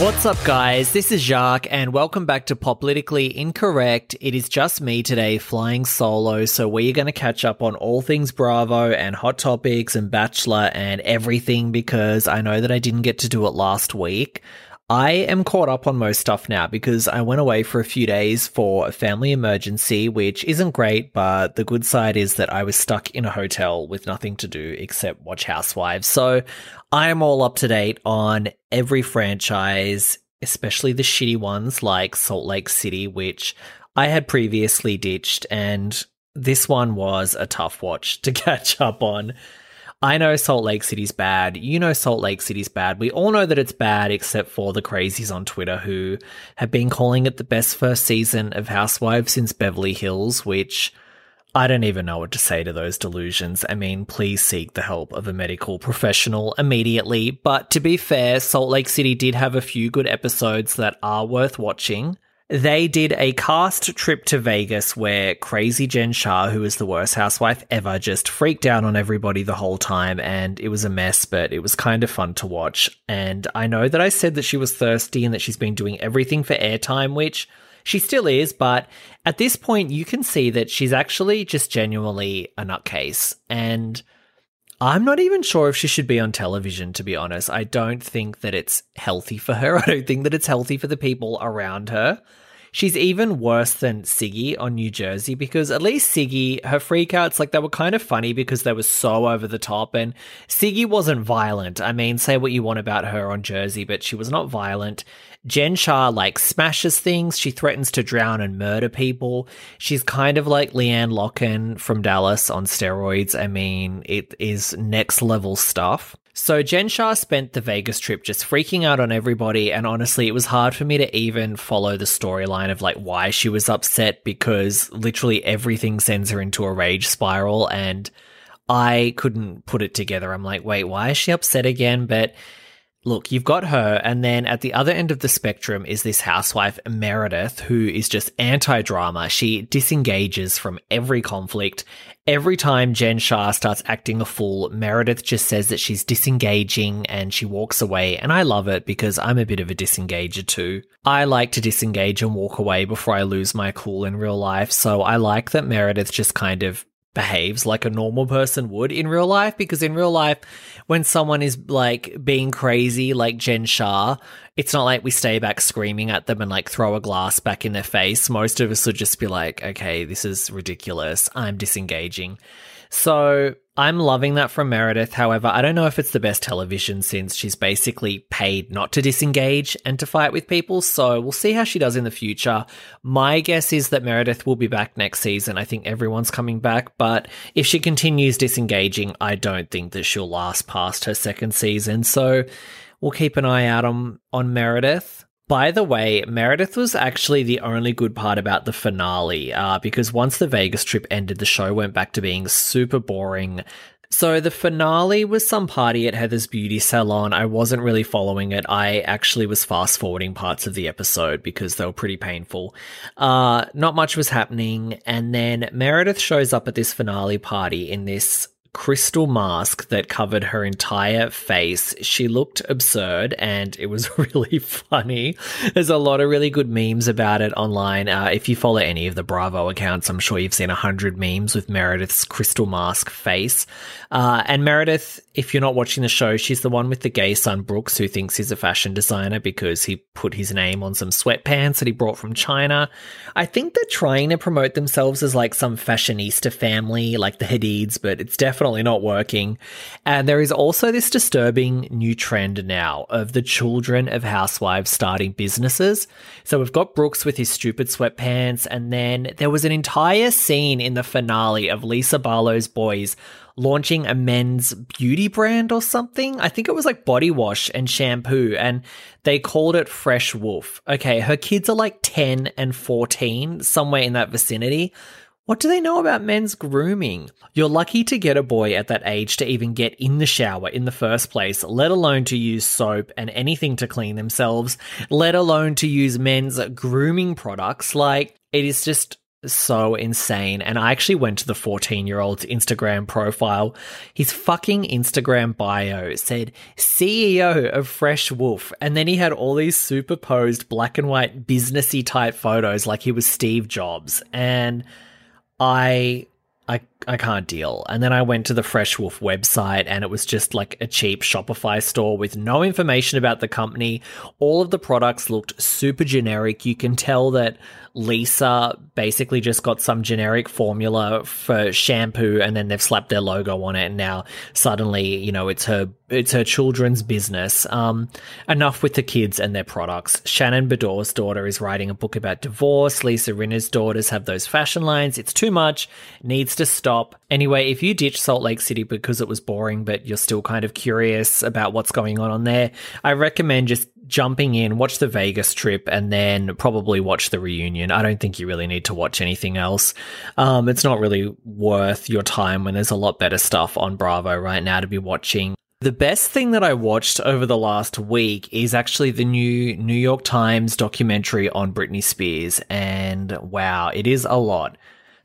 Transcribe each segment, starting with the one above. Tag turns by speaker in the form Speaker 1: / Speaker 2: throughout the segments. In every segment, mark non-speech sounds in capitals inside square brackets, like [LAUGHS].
Speaker 1: What's up, guys? This is Jacques, and welcome back to Poplitically Incorrect. It is just me today flying solo, so we're going to catch up on all things Bravo and Hot Topics and Bachelor and everything because I know that I didn't get to do it last week. I am caught up on most stuff now because I went away for a few days for a family emergency, which isn't great, but the good side is that I was stuck in a hotel with nothing to do except watch Housewives. So I am all up to date on every franchise, especially the shitty ones like Salt Lake City, which I had previously ditched, and this one was a tough watch to [LAUGHS] catch up on. I know Salt Lake City's bad. You know Salt Lake City's bad. We all know that it's bad except for the crazies on Twitter who have been calling it the best first season of Housewives since Beverly Hills, which I don't even know what to say to those delusions. I mean, please seek the help of a medical professional immediately. But to be fair, Salt Lake City did have a few good episodes that are worth watching. They did a cast trip to Vegas where crazy Jen Shah, who is the worst housewife ever, just freaked out on everybody the whole time. And it was a mess, but it was kind of fun to watch. And I know that I said that she was thirsty and that she's been doing everything for airtime, which she still is. But at this point, you can see that she's actually just genuinely a nutcase. And I'm not even sure if she should be on television, to be honest. I don't think that it's healthy for her. [LAUGHS] I don't think that it's healthy for the people around her. She's even worse than Siggy on New Jersey because at least Siggy, her freakouts, like they were kind of funny because they were so over the top. And Siggy wasn't violent. I mean, say what you want about her on Jersey, but she was not violent. Jen Shah like smashes things. She threatens to drown and murder people. She's kind of like LeeAnne Locken from Dallas on steroids. I mean, it is next level stuff. So Jen Shah spent the Vegas trip just freaking out on everybody, and honestly, it was hard for me to even follow the storyline of like why she was upset because literally everything sends her into a rage spiral, and I couldn't put it together. I'm like, wait, why is she upset again? But Look, you've got her, and then at the other end of the spectrum is this housewife, Meredith, who is just anti drama. She disengages from every conflict. Every time Jen Shah starts acting a fool, Meredith just says that she's disengaging and she walks away. And I love it because I'm a bit of a disengager too. I like to disengage and walk away before I lose my cool in real life. So I like that Meredith just kind of behaves like a normal person would in real life because in real life when someone is like being crazy like Jen Shah it's not like we stay back screaming at them and like throw a glass back in their face. Most of us would just be like okay this is ridiculous. I'm disengaging so I'm loving that from Meredith. However, I don't know if it's the best television since she's basically paid not to disengage and to fight with people. So we'll see how she does in the future. My guess is that Meredith will be back next season. I think everyone's coming back. But if she continues disengaging, I don't think that she'll last past her second season. So we'll keep an eye out on, on Meredith. By the way, Meredith was actually the only good part about the finale, uh, because once the Vegas trip ended, the show went back to being super boring. So the finale was some party at Heather's beauty salon. I wasn't really following it. I actually was fast forwarding parts of the episode because they were pretty painful. Uh, not much was happening. And then Meredith shows up at this finale party in this crystal mask that covered her entire face. She looked absurd and it was [LAUGHS] really funny. There's a lot of really good memes about it online. Uh, if you follow any of the Bravo accounts, I'm sure you've seen a hundred memes with Meredith's crystal mask face. Uh, and Meredith, if you're not watching the show, she's the one with the gay son Brooks who thinks he's a fashion designer because he put his name on some sweatpants that he brought from China. I think they're trying to promote themselves as like some fashionista family, like the Hadids, but it's definitely definitely not working. And there is also this disturbing new trend now of the children of housewives starting businesses. So we've got Brooks with his stupid sweatpants, and then there was an entire scene in the finale of Lisa Barlow's boys launching a men's beauty brand or something. I think it was like body wash and shampoo, and they called it Fresh Wolf. Okay, her kids are like 10 and 14, somewhere in that vicinity. What do they know about men's grooming? You're lucky to get a boy at that age to even get in the shower in the first place, let alone to use soap and anything to clean themselves, let alone to use men's grooming products. Like, it is just so insane. And I actually went to the 14 year old's Instagram profile. His fucking Instagram bio said CEO of Fresh Wolf. And then he had all these superposed black and white businessy type photos like he was Steve Jobs. And I I I can't deal. And then I went to the Fresh Wolf website and it was just like a cheap Shopify store with no information about the company. All of the products looked super generic. You can tell that Lisa basically just got some generic formula for shampoo and then they've slapped their logo on it and now suddenly, you know, it's her it's her children's business. Um, enough with the kids and their products. Shannon Beador's daughter is writing a book about divorce. Lisa Rinna's daughters have those fashion lines. It's too much. Needs to stop. Anyway, if you ditch Salt Lake City because it was boring, but you're still kind of curious about what's going on on there, I recommend just jumping in, watch the Vegas trip, and then probably watch the reunion. I don't think you really need to watch anything else. Um, it's not really worth your time when there's a lot better stuff on Bravo right now to be watching. The best thing that I watched over the last week is actually the new New York Times documentary on Britney Spears. And wow, it is a lot.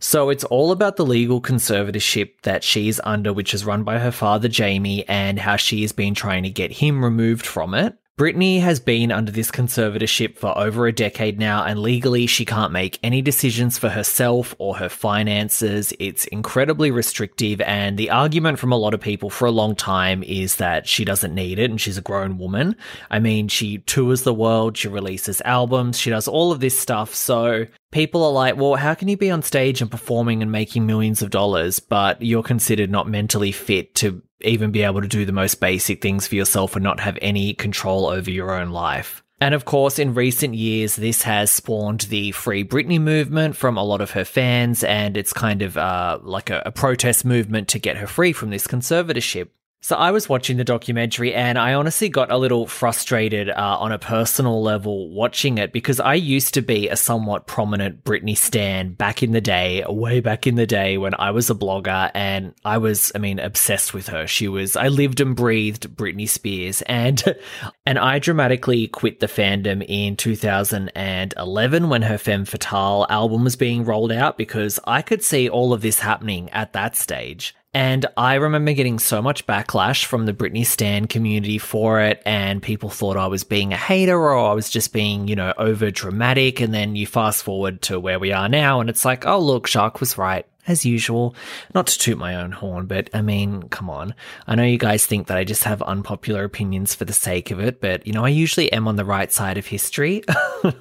Speaker 1: So it's all about the legal conservatorship that she's under, which is run by her father, Jamie, and how she has been trying to get him removed from it. Britney has been under this conservatorship for over a decade now, and legally she can't make any decisions for herself or her finances. It's incredibly restrictive, and the argument from a lot of people for a long time is that she doesn't need it and she's a grown woman. I mean, she tours the world, she releases albums, she does all of this stuff, so people are like, well, how can you be on stage and performing and making millions of dollars, but you're considered not mentally fit to even be able to do the most basic things for yourself and not have any control over your own life. And of course, in recent years, this has spawned the Free Britney movement from a lot of her fans, and it's kind of uh, like a, a protest movement to get her free from this conservatorship. So I was watching the documentary and I honestly got a little frustrated uh, on a personal level watching it because I used to be a somewhat prominent Britney stan back in the day, way back in the day when I was a blogger and I was, I mean, obsessed with her. She was, I lived and breathed Britney Spears and, [LAUGHS] and I dramatically quit the fandom in 2011 when her Femme Fatale album was being rolled out because I could see all of this happening at that stage. And I remember getting so much backlash from the Britney Stan community for it, and people thought I was being a hater or I was just being, you know, over dramatic. And then you fast forward to where we are now, and it's like, oh, look, Jacques was right. As usual, not to toot my own horn, but I mean, come on. I know you guys think that I just have unpopular opinions for the sake of it, but you know, I usually am on the right side of history.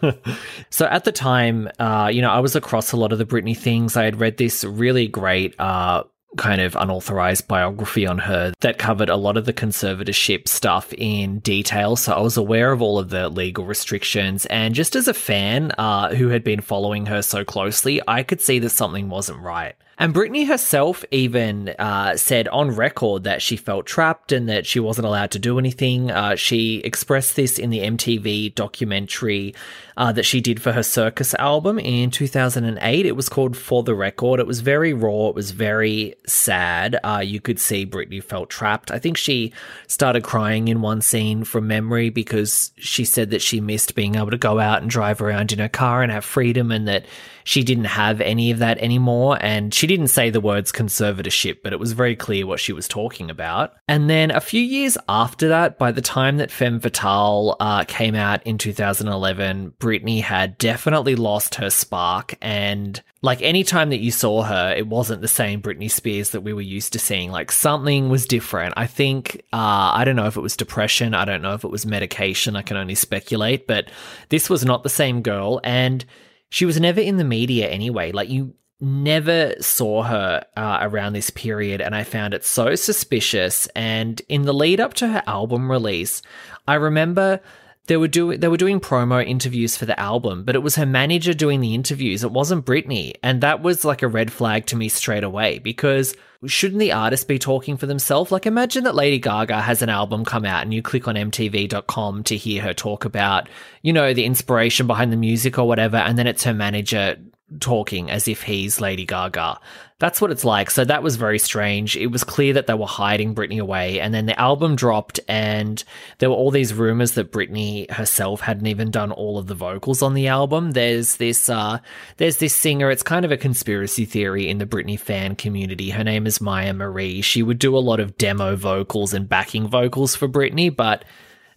Speaker 1: [LAUGHS] so at the time, uh, you know, I was across a lot of the Britney things. I had read this really great, uh, kind of unauthorized biography on her that covered a lot of the conservatorship stuff in detail. So I was aware of all of the legal restrictions. And just as a fan uh, who had been following her so closely, I could see that something wasn't right. And Britney herself even uh, said on record that she felt trapped and that she wasn't allowed to do anything. Uh, she expressed this in the MTV documentary uh, that she did for her Circus album in 2008. It was called For the Record. It was very raw, it was very sad. Uh, you could see Britney felt trapped. I think she started crying in one scene from memory because she said that she missed being able to go out and drive around in her car and have freedom and that she didn't have any of that anymore. And she didn't say the words conservatorship, but it was very clear what she was talking about. And then a few years after that, by the time that Femme Fatale uh, came out in 2011, Britney had definitely lost her spark. And like any time that you saw her, it wasn't the same Britney Spears that we were used to seeing. Like something was different. I think, uh, I don't know if it was depression. I don't know if it was medication. I can only speculate, but this was not the same girl. And she was never in the media anyway. Like you never saw her uh, around this period, and I found it so suspicious. And in the lead up to her album release, I remember they were doing they were doing promo interviews for the album, but it was her manager doing the interviews. It wasn't Britney, and that was like a red flag to me straight away because shouldn't the artist be talking for themselves? Like, imagine that Lady Gaga has an album come out and you click on MTV.com to hear her talk about, you know, the inspiration behind the music or whatever, and then it's her manager talking as if he's Lady Gaga. That's what it's like. So that was very strange. It was clear that they were hiding Britney away. And then the album dropped, and there were all these rumors that Britney herself hadn't even done all of the vocals on the album. There's this, uh, there's this singer. It's kind of a conspiracy theory in the Britney fan community. Her name is Myah Marie. She would do a lot of demo vocals and backing vocals for Britney, but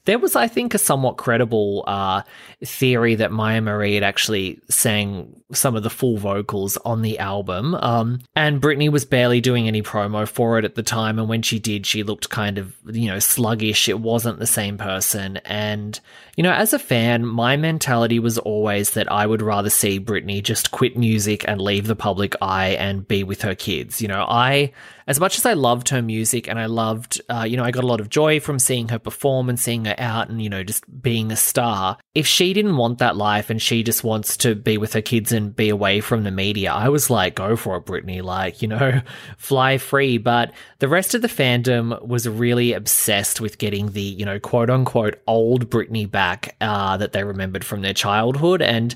Speaker 1: there was, I think, a somewhat credible uh, theory that Myah Marie had actually sang some of the full vocals on the album. Um, and Britney was barely doing any promo for it at the time. And when she did, she looked kind of, you know, sluggish. It wasn't the same person. And, you know, as a fan, my mentality was always that I would rather see Britney just quit music and leave the public eye and be with her kids. You know, I as much as I loved her music and I loved, uh, you know, I got a lot of joy from seeing her perform and seeing her out and, you know, just being a star. If she didn't want that life and she just wants to be with her kids and be away from the media, I was like, go for it, Britney. Like, you know, [LAUGHS] fly free. But the rest of the fandom was really obsessed with getting the, you know, quote unquote old Britney back uh, that they remembered from their childhood. And,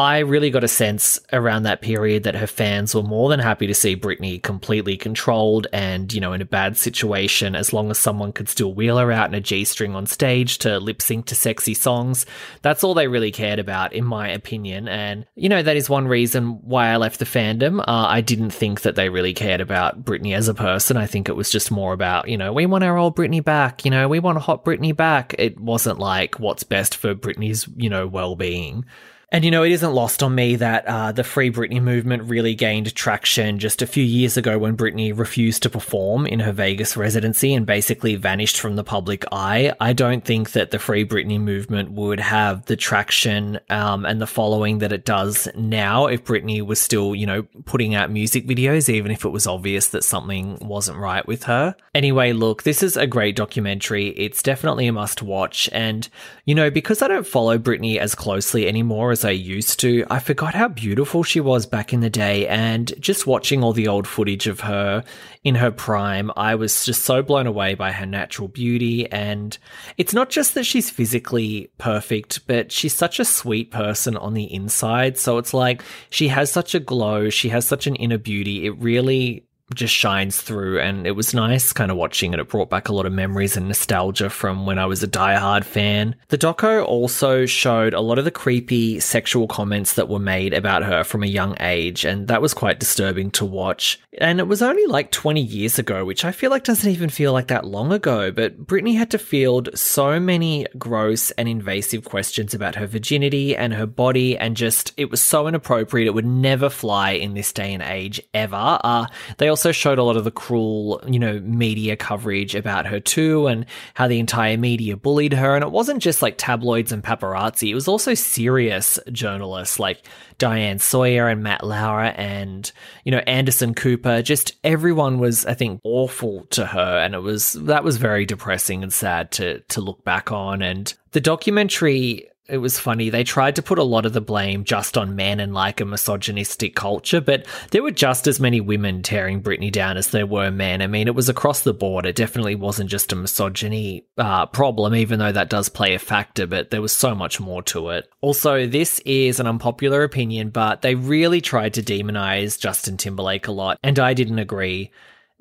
Speaker 1: I really got a sense around that period that her fans were more than happy to see Britney completely controlled and, you know, in a bad situation as long as someone could still wheel her out in a G string on stage to lip sync to sexy songs. That's all they really cared about, in my opinion. And, you know, that is one reason why I left the fandom. Uh, I didn't think that they really cared about Britney as a person. I think it was just more about, you know, we want our old Britney back, you know, we want hot Britney back. It wasn't like what's best for Britney's, you know, well being. And you know, it isn't lost on me that uh, the Free Britney movement really gained traction just a few years ago when Britney refused to perform in her Vegas residency and basically vanished from the public eye. I don't think that the Free Britney movement would have the traction um, and the following that it does now if Britney was still, you know, putting out music videos, even if it was obvious that something wasn't right with her. Anyway, look, this is a great documentary. It's definitely a must watch. And, you know, because I don't follow Britney as closely anymore as as I used to. I forgot how beautiful she was back in the day, and just watching all the old footage of her in her prime, I was just so blown away by her natural beauty. And it's not just that she's physically perfect, but she's such a sweet person on the inside. So it's like she has such a glow, she has such an inner beauty. It really just shines through and it was nice kind of watching it. It brought back a lot of memories and nostalgia from when I was a diehard fan. The doco also showed a lot of the creepy sexual comments that were made about her from a young age and that was quite disturbing to watch. And it was only like 20 years ago, which I feel like doesn't even feel like that long ago, but Britney had to field so many gross and invasive questions about her virginity and her body and just it was so inappropriate. It would never fly in this day and age ever. Uh, they also also showed a lot of the cruel, you know, media coverage about her too, and how the entire media bullied her. And it wasn't just like tabloids and paparazzi, it was also serious journalists like Diane Sawyer and Matt Lauer and, you know, Anderson Cooper. Just everyone was, I think, awful to her. And it was, that was very depressing and sad to, to look back on. And the documentary it was funny. They tried to put a lot of the blame just on men and like a misogynistic culture, but there were just as many women tearing Britney down as there were men. I mean, it was across the board. It definitely wasn't just a misogyny uh, problem, even though that does play a factor, but there was so much more to it. Also, this is an unpopular opinion, but they really tried to demonize Justin Timberlake a lot, and I didn't agree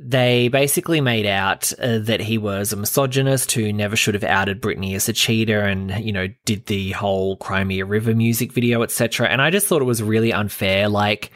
Speaker 1: they basically made out uh, that he was a misogynist who never should have outed Britney as a cheater and, you know, did the whole Cry Me a River music video, etc. And I just thought it was really unfair. Like,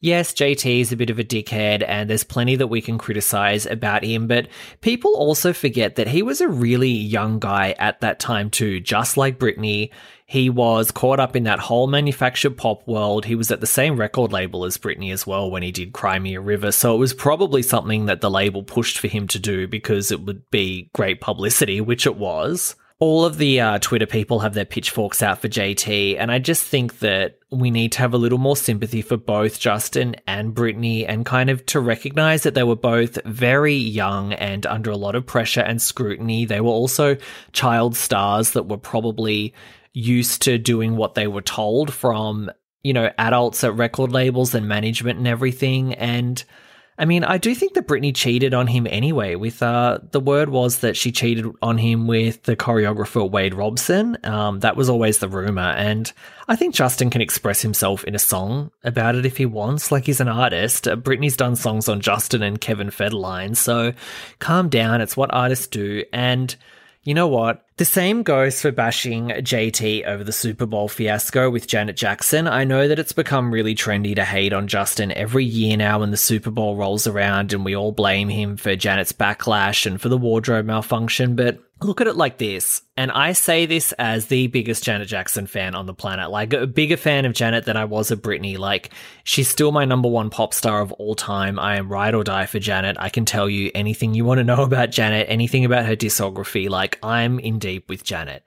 Speaker 1: yes, JT is a bit of a dickhead and there's plenty that we can criticize about him, but people also forget that he was a really young guy at that time too, just like Britney. He was caught up in that whole manufactured pop world. He was at the same record label as Britney as well when he did Cry Me a River. So it was probably something that the label pushed for him to do because it would be great publicity, which it was. All of the uh, Twitter people have their pitchforks out for JT, and I just think that we need to have a little more sympathy for both Justin and Britney and kind of to recognize that they were both very young and under a lot of pressure and scrutiny. They were also child stars that were probably used to doing what they were told from, you know, adults at record labels and management and everything. And I mean, I do think that Britney cheated on him anyway. With uh, the word was that she cheated on him with the choreographer Wade Robson. Um, that was always the rumor, and I think Justin can express himself in a song about it if he wants. Like he's an artist. Uh, Britney's done songs on Justin and Kevin Federline, so calm down. It's what artists do, and you know what? The same goes for bashing JT over the Super Bowl fiasco with Janet Jackson. I know that it's become really trendy to hate on Justin every year now when the Super Bowl rolls around and we all blame him for Janet's backlash and for the wardrobe malfunction, but look at it like this. And I say this as the biggest Janet Jackson fan on the planet. Like a bigger fan of Janet than I was of Britney. Like she's still my number one pop star of all time. I am ride or die for Janet. I can tell you anything you want to know about Janet, anything about her discography. Like I'm in deep with Janet.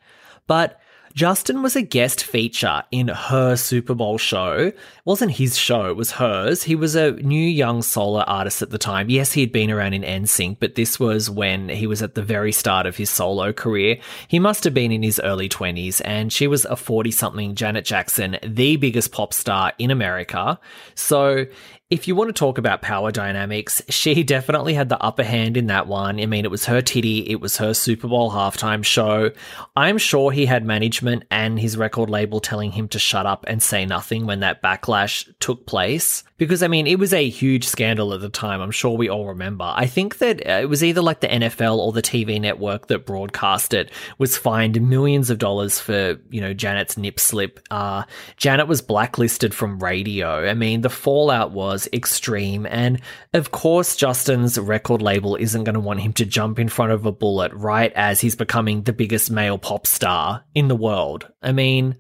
Speaker 1: But Justin was a guest feature in her Super Bowl show. It wasn't his show, it was hers. He was a new young solo artist at the time. Yes, he had been around in NSYNC, but this was when he was at the very start of his solo career. He must have been in his early 20s, and she was a 40 something Janet Jackson, the biggest pop star in America. So if you want to talk about power dynamics, she definitely had the upper hand in that one. I mean, it was her titty, it was her Super Bowl halftime show. I'm sure he had management and his record label telling him to shut up and say nothing when that backlash took place. Because, I mean, it was a huge scandal at the time. I'm sure we all remember. I think that uh, it was either like the NFL or the TV network that broadcast it was fined millions of dollars for, you know, Janet's nip slip. Uh, Janet was blacklisted from radio. I mean, the fallout was extreme. And of course, Justin's record label isn't going to want him to jump in front of a bullet right as he's becoming the biggest male pop star in the world. I mean,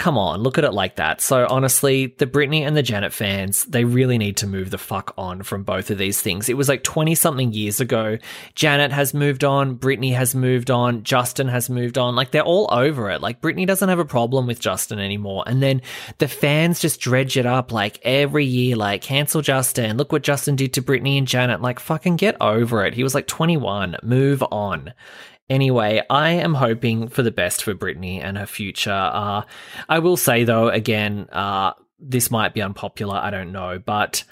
Speaker 1: come on, look at it like that. So honestly, the Britney and the Janet fans, they really need to move the fuck on from both of these things. It was like 20 something years ago. Janet has moved on, Britney has moved on, Justin has moved on. Like they're all over it. Like Britney doesn't have a problem with Justin anymore. And then the fans just dredge it up like every year, like cancel Justin. Look what Justin did to Britney and Janet. Like fucking get over it. He was like 21. Move on. Anyway, I am hoping for the best for Britney and her future. Uh, I will say though, again, uh, this might be unpopular. I don't know, but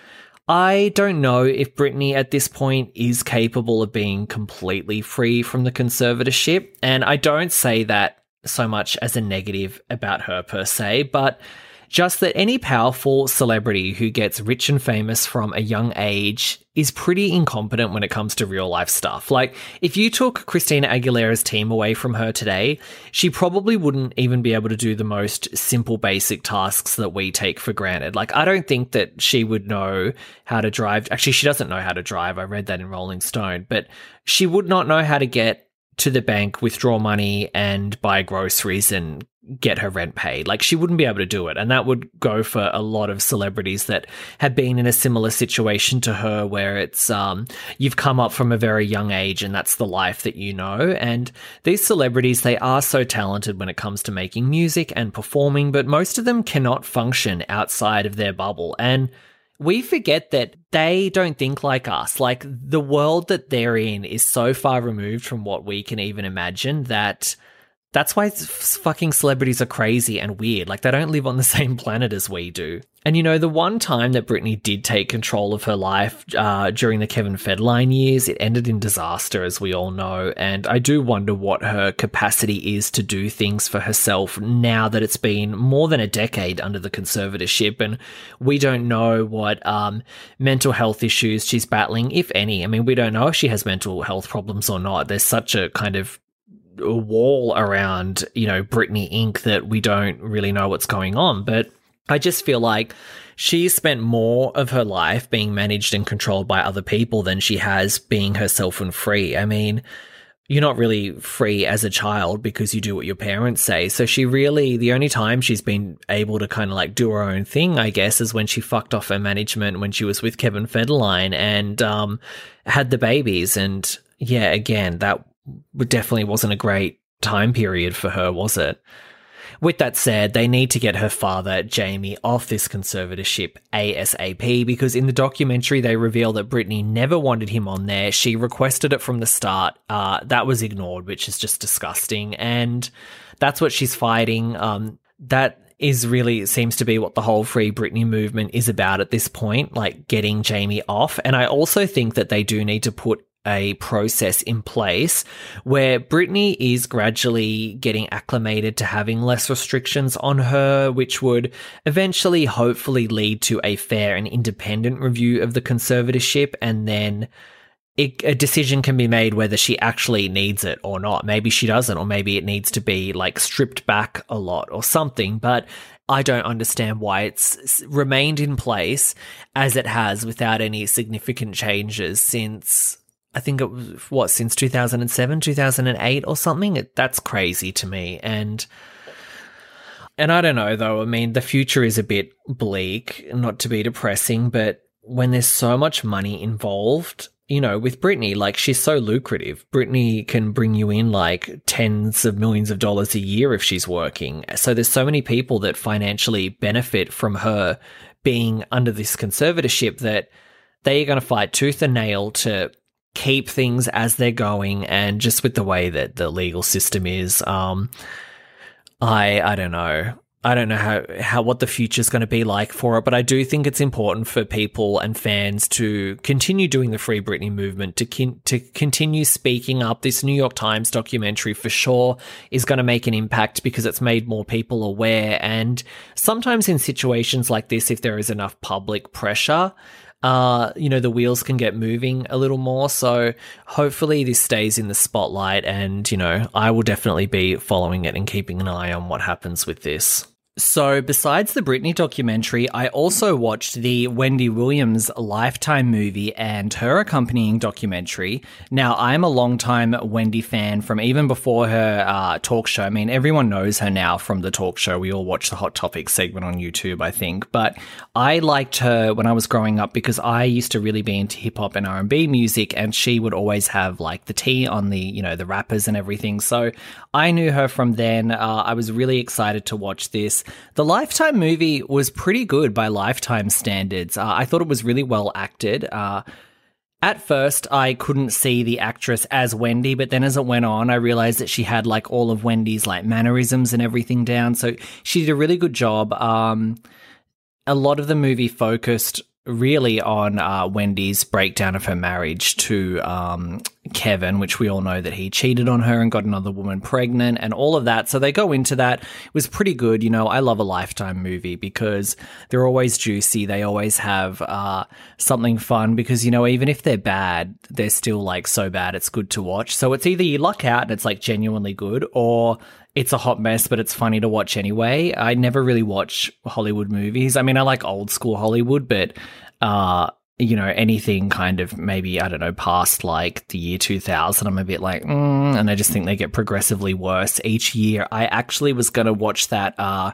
Speaker 1: I don't know if Britney at this point is capable of being completely free from the conservatorship. And I don't say that so much as a negative about her per se, but just that any powerful celebrity who gets rich and famous from a young age is pretty incompetent when it comes to real life stuff. Like, if you took Christina Aguilera's team away from her today, she probably wouldn't even be able to do the most simple, basic tasks that we take for granted. Like, I don't think that she would know how to drive. Actually, she doesn't know how to drive. I read that in Rolling Stone, but she would not know how to get to the bank, withdraw money, and buy groceries and get her rent paid. Like she wouldn't be able to do it. And that would go for a lot of celebrities that have been in a similar situation to her where it's um you've come up from a very young age and that's the life that you know. And these celebrities they are so talented when it comes to making music and performing, but most of them cannot function outside of their bubble. And we forget that they don't think like us. Like the world that they're in is so far removed from what we can even imagine that that's why fucking celebrities are crazy and weird. Like, they don't live on the [LAUGHS] same planet as we do. And you know, the one time that Britney did take control of her life uh, during the Kevin Federline years, it ended in disaster, as we all know. And I do wonder what her capacity is to do things for herself now that it's been more than a decade under the conservatorship. And we don't know what um, mental health issues she's battling, if any. I mean, we don't know if she has mental health problems or not. There's such a kind of a wall around, you know, Britney Inc. that we don't really know what's going on. But I just feel like she spent more of her life being managed and controlled by other people than she has being herself and free. I mean, you're not really free as a child because you do what your parents say. So she really, the only time she's been able to kind of like do her own thing, I guess, is when she fucked off her management when she was with Kevin Federline and um, had the babies. And yeah, again, that definitely wasn't a great time period for her, was it? With that said, they need to get her father, Jamie, off this conservatorship ASAP because in the documentary they reveal that Britney never wanted him on there. She requested it from the start. Uh, that was ignored, which is just disgusting. And that's what she's fighting. Um, that is really seems to be what the whole Free Britney movement is about at this point, like getting Jamie off. And I also think that they do need to put a process in place where Britney is gradually getting acclimated to having less restrictions on her, which would eventually hopefully lead to a fair and independent review of the conservatorship and then a decision can be made whether she actually needs it or not. Maybe she doesn't, or maybe it needs to be like stripped back a lot or something. But I don't understand why it's remained in place as it has without any significant changes since I think it was what since 2007, 2008 or something. It, that's crazy to me. And and I don't know though. I mean, the future is a bit bleak, not to be depressing, but when there's so much money involved, you know, with Britney, like she's so lucrative. Britney can bring you in like tens of millions of dollars a year if she's working. So there's so many people that financially benefit from her being under this conservatorship that they are going to fight tooth and nail to keep things as they're going. And just with the way that the legal system is, um, I I don't know. I don't know how, how what the future is going to be like for it, but I do think it's important for people and fans to continue doing the Free Britney movement, to to continue speaking up. This New York Times documentary for sure is going to make an impact because it's made more people aware. And sometimes in situations like this, if there is enough public pressure, uh, you know, the wheels can get moving a little more. So hopefully this stays in the spotlight and, you know, I will definitely be following it and keeping an eye on what happens with this. So, besides the Britney documentary, I also watched the Wendy Williams Lifetime movie and her accompanying documentary. Now, I'm a long-time Wendy fan from even before her uh, talk show. I mean, everyone knows her now from the talk show. We all watch the Hot Topic segment on YouTube, I think. But I liked her when I was growing up because I used to really be into hip hop and R&B music, and she would always have like the tea on the, you know, the rappers and everything. So I knew her from then. Uh, I was really excited to watch this. The Lifetime movie was pretty good by Lifetime standards. Uh, I thought it was really well acted. Uh, at first, I couldn't see the actress as Wendy, but then as it went on, I realized that she had like all of Wendy's like mannerisms and everything down. So she did a really good job. Um, a lot of the movie focused really on uh, Wendy's breakdown of her marriage to um, Kevin, which we all know that he cheated on her and got another woman pregnant and all of that. So they go into that. It was pretty good. You know, I love a Lifetime movie because they're always juicy. They always have uh, something fun because, you know, even if they're bad, they're still like so bad it's good to watch. So it's either you luck out and it's like genuinely good or it's a hot mess, but it's funny to watch anyway. I never really watch Hollywood movies. I mean, I like old school Hollywood, but uh, you know, anything kind of maybe, I don't know, past like the year 2000, I'm a bit like, mm, and I just think they get progressively worse each year. I actually was going to watch that, uh,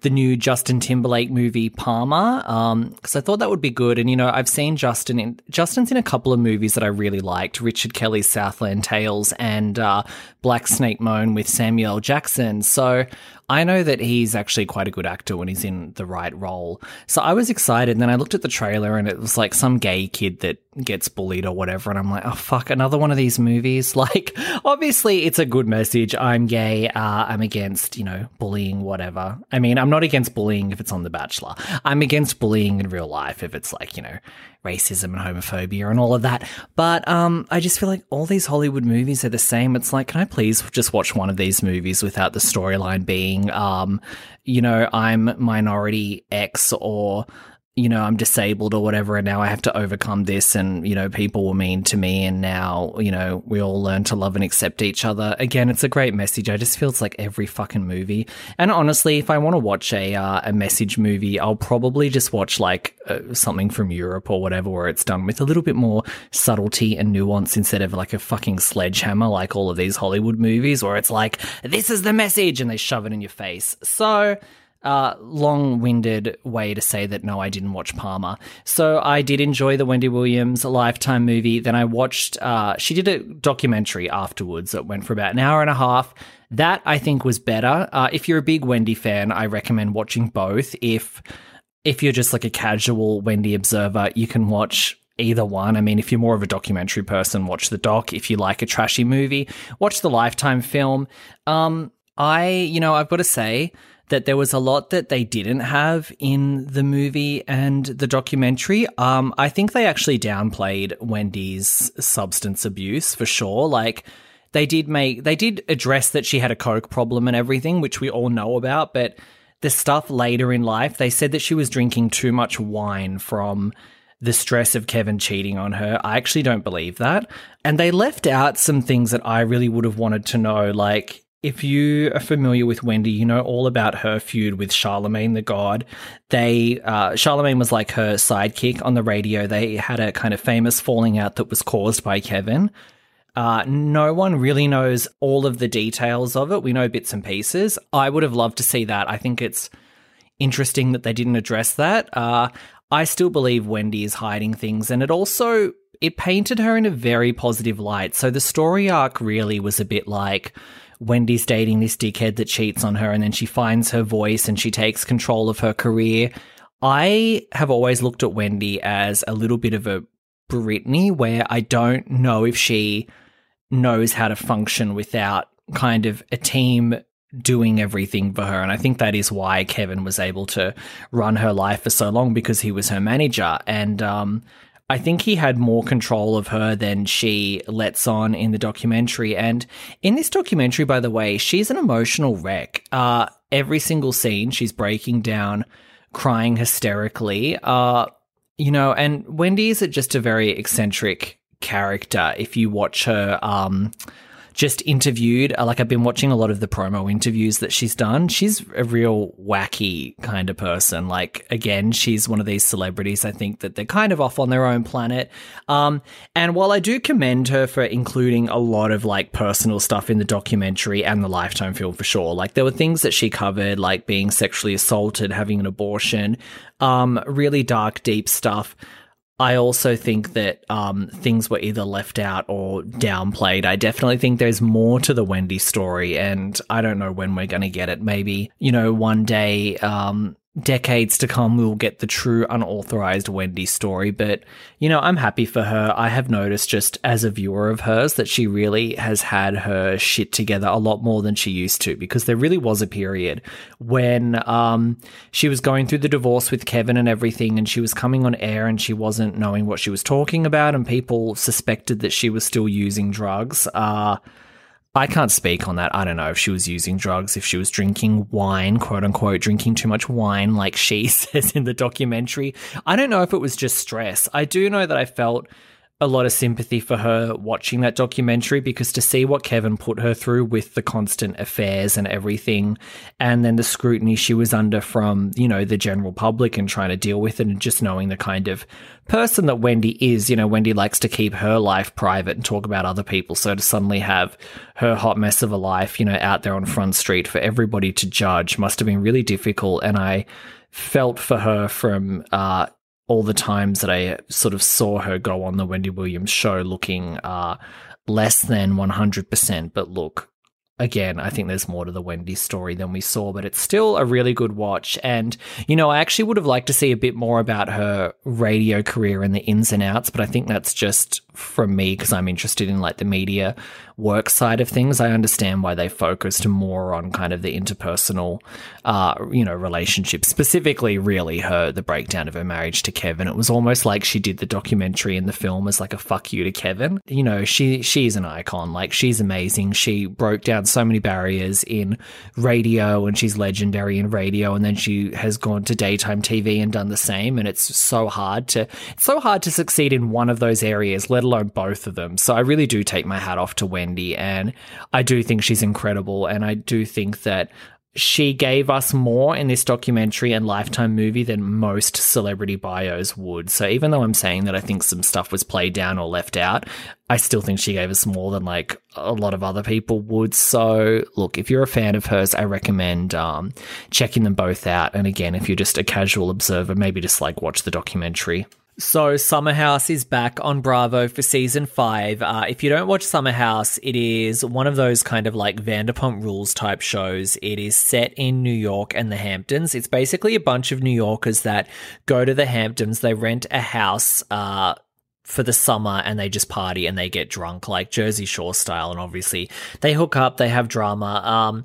Speaker 1: the new Justin Timberlake movie Palmer because um, I thought that would be good. And you know, I've seen Justin in Justin's in a couple of movies that I really liked: Richard Kelly's Southland Tales and uh, Black Snake Moan with Samuel Jackson. So I know that he's actually quite a good actor when he's in the right role. So I was excited. And then I looked at the trailer and it was like some gay kid that gets bullied or whatever. And I'm like, oh, fuck, another one of these movies. [LAUGHS] Like, obviously, it's a good message. I'm gay. Uh, I'm against, you know, bullying, whatever. I mean, I'm not against bullying if it's on The Bachelor. I'm against bullying in real life if it's like, you know, racism and homophobia and all of that. But um, I just feel like all these Hollywood movies are the same. It's like, can I please just watch one of these movies without the storyline being, um, you know, I'm minority X or you know, I'm disabled or whatever, and now I have to overcome this, and, you know, people were mean to me, and now, you know, we all learn to love and accept each other. Again, it's a great message. I just feels like every fucking movie. And honestly, if I want to watch a, uh, a message movie, I'll probably just watch like uh, something from Europe or whatever, where it's done with a little bit more subtlety and nuance instead of like a fucking sledgehammer, like all of these Hollywood movies, where it's like, this is the message, and they shove it in your face. So, uh, long winded way to say that no, I didn't watch Palmer. So I did enjoy the Wendy Williams Lifetime movie. Then I watched, uh, she did a documentary afterwards that went for about an hour and a half. That I think was better. Uh, if you're a big Wendy fan, I recommend watching both. If if you're just like a casual Wendy observer, you can watch either one. I mean, if you're more of a documentary person, watch the doc. If you like a trashy movie, watch the Lifetime film. Um, I, you know, I've got to say,
Speaker 2: that there was a lot that they didn't have in the movie and the documentary. Um, I think they actually downplayed Wendy's substance abuse for sure. Like, they did make, they did address that she had a coke problem and everything, which we all know about, but the stuff later in life, they said that she was drinking too much wine from the stress of Kevin cheating on her. I actually don't believe that. And they left out some things that I really would have wanted to know. Like, if you are familiar with Wendy, you know all about her feud with Charlemagne the God. They, uh, Charlemagne was like her sidekick on the radio. They had a kind of famous falling out that was caused by Kevin. Uh, no one really knows all of the details of it. We know bits and pieces. I would have loved to see that. I think it's interesting that they didn't address that. Uh, I still believe Wendy is hiding things, and it also it painted her in a very positive light. So the story arc really was a bit like Wendy's dating this dickhead that cheats on her, and then she finds her voice and she takes control of her career. I have always looked at Wendy as a little bit of a Britney, where I don't know if she knows how to function without kind of a team doing everything for her. And I think that is why Kevin was able to run her life for so long because he was her manager. And um, I think he had more control of her than she lets on in the documentary. And in this documentary, by the way, she's an emotional wreck. Uh, every single scene, she's breaking down, crying hysterically. Uh, you know, and Wendy is just a very eccentric character. If you watch her, um, just interviewed. Uh, like I've been watching a lot of the promo interviews that she's done. She's a real wacky kind of person. Like again, she's one of these celebrities. I think that they're kind of off on their own planet. Um, and while I do commend her for including a lot of like personal stuff in the documentary and the Lifetime film for sure, like there were things that she covered, like being sexually assaulted, having an abortion, um, really dark, deep stuff. I also think that um, things were either left out or downplayed. I definitely think there's more to the Wendy story, and I don't know when we're going to get it. Maybe, you know, one day um, decades to come we'll get the true unauthorized Wendy story. But, you know, I'm happy for her. I have noticed just as a viewer of hers that she really has had her shit together a lot more than she used to because there really was a period when um, she was going through the divorce with Kevin and everything and she was coming on air and she wasn't knowing what she was talking about and people suspected that she was still using drugs. Uh, I can't speak on that. I don't know if she was using drugs, if she was drinking wine, quote unquote, drinking too much wine, like she [LAUGHS] says in the documentary. I don't know if it was just stress. I do know that I felt a lot of sympathy for her watching that documentary because to see what Kevin put her through with the constant affairs and everything, and then the scrutiny she was under from, you know, the general public and trying to deal with it, and just knowing the kind of person that Wendy is, you know, Wendy likes to keep her life private and talk about other people. So to suddenly have her hot mess of a life, you know, out there on Front Street for everybody to judge must have been really difficult. And I felt for her from, uh, all the times that I sort of saw her go on the Wendy Williams show looking uh, less than 100%. But look, again, I think there's more to the Wendy story than we saw, but it's still a really good watch. And, you know, I actually would have liked to see a bit more about her radio career and the ins and outs, but I think that's just from me because I'm interested in like the media work side of things. I understand why they focused more on kind of the interpersonal, uh, you know, relationships, specifically, really her, the breakdown of her marriage to Kevin. It was almost like she did the documentary and the film as like a fuck you to Kevin. You know, she, she's an icon. Like she's amazing. She broke down so many barriers in radio and she's legendary in radio. And then she has gone to daytime TV and done the same. And it's so hard to, it's so hard to succeed in one of those areas, let alone both of them. So I really do take my hat off to Wendy. And I do think she's incredible. And I do think that she gave us more in this documentary and lifetime movie than most celebrity bios would. So even though I'm saying that I think some stuff was played down or left out, I still think she gave us more than like a lot of other people would. So look, if you're a fan of hers, I recommend um, checking them both out. And again, if you're just a casual observer, maybe just like watch the documentary. So, Summer House is back on Bravo for season five. Uh, if you don't watch Summer House, it is one of those kind of like Vanderpump Rules type shows. It is set in New York and the Hamptons. It's basically a bunch of New Yorkers that go to the Hamptons. They rent a house. Uh, for the summer and they just party and they get drunk like Jersey Shore style and obviously they hook up they have drama um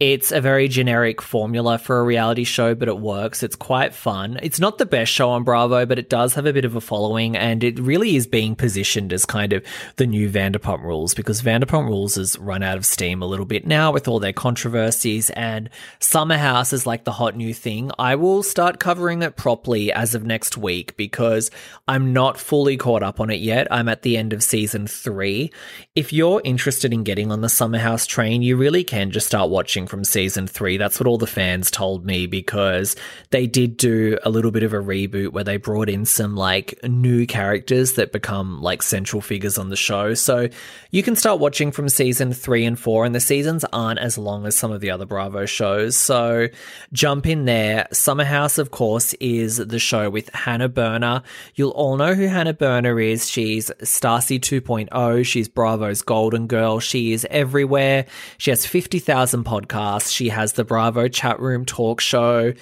Speaker 1: It's a very generic formula for a reality show, but it works. It's quite fun. It's not the best show on Bravo, but it does have a bit of a following, and it really is being positioned as kind of the new Vanderpump Rules because Vanderpump Rules has run out of steam a little bit now with all their controversies, and Summer House is like the hot new thing. I will start covering it properly as of next week because I'm not fully caught up on it yet. I'm at the end of season three. If you're interested in getting on the Summer House train, you really can just start watching from season three. That's what all the fans told me because they did do a little bit of a reboot where they brought in some like new characters that become like central figures on the show. So you can start watching from season three and four, and the seasons aren't as long as some of the other Bravo shows. So jump in there. Summer House, of course, is the show with Hannah Berner. You'll all know who Hannah Berner is. She's Stassi 2.0. She's Bravo's Golden Girl. She is everywhere. She has 50,000 podcasts podcast. She has the Bravo chat room talk show.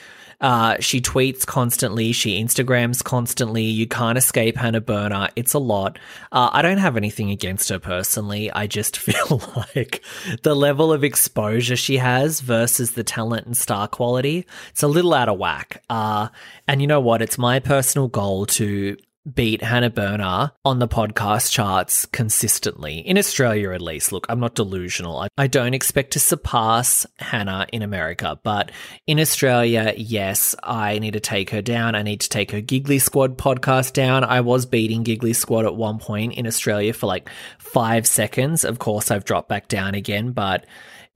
Speaker 1: Uh, she tweets constantly. She Instagrams constantly. You can't escape Hannah Berner. It's a lot. Uh, I don't have anything against her personally. I just [LAUGHS] feel like the level of exposure she has versus the talent and star quality, it's a little out of whack. Uh, and you know what? It's my personal goal to beat Hannah Berner on the podcast charts consistently, in Australia at least. Look, I'm not delusional. I, I don't expect to surpass Hannah in America, but in Australia, yes, I need to take her down. I need to take her Giggly Squad podcast down. I was beating Giggly Squad at one point in Australia for like five seconds. Of course, I've dropped back down again, but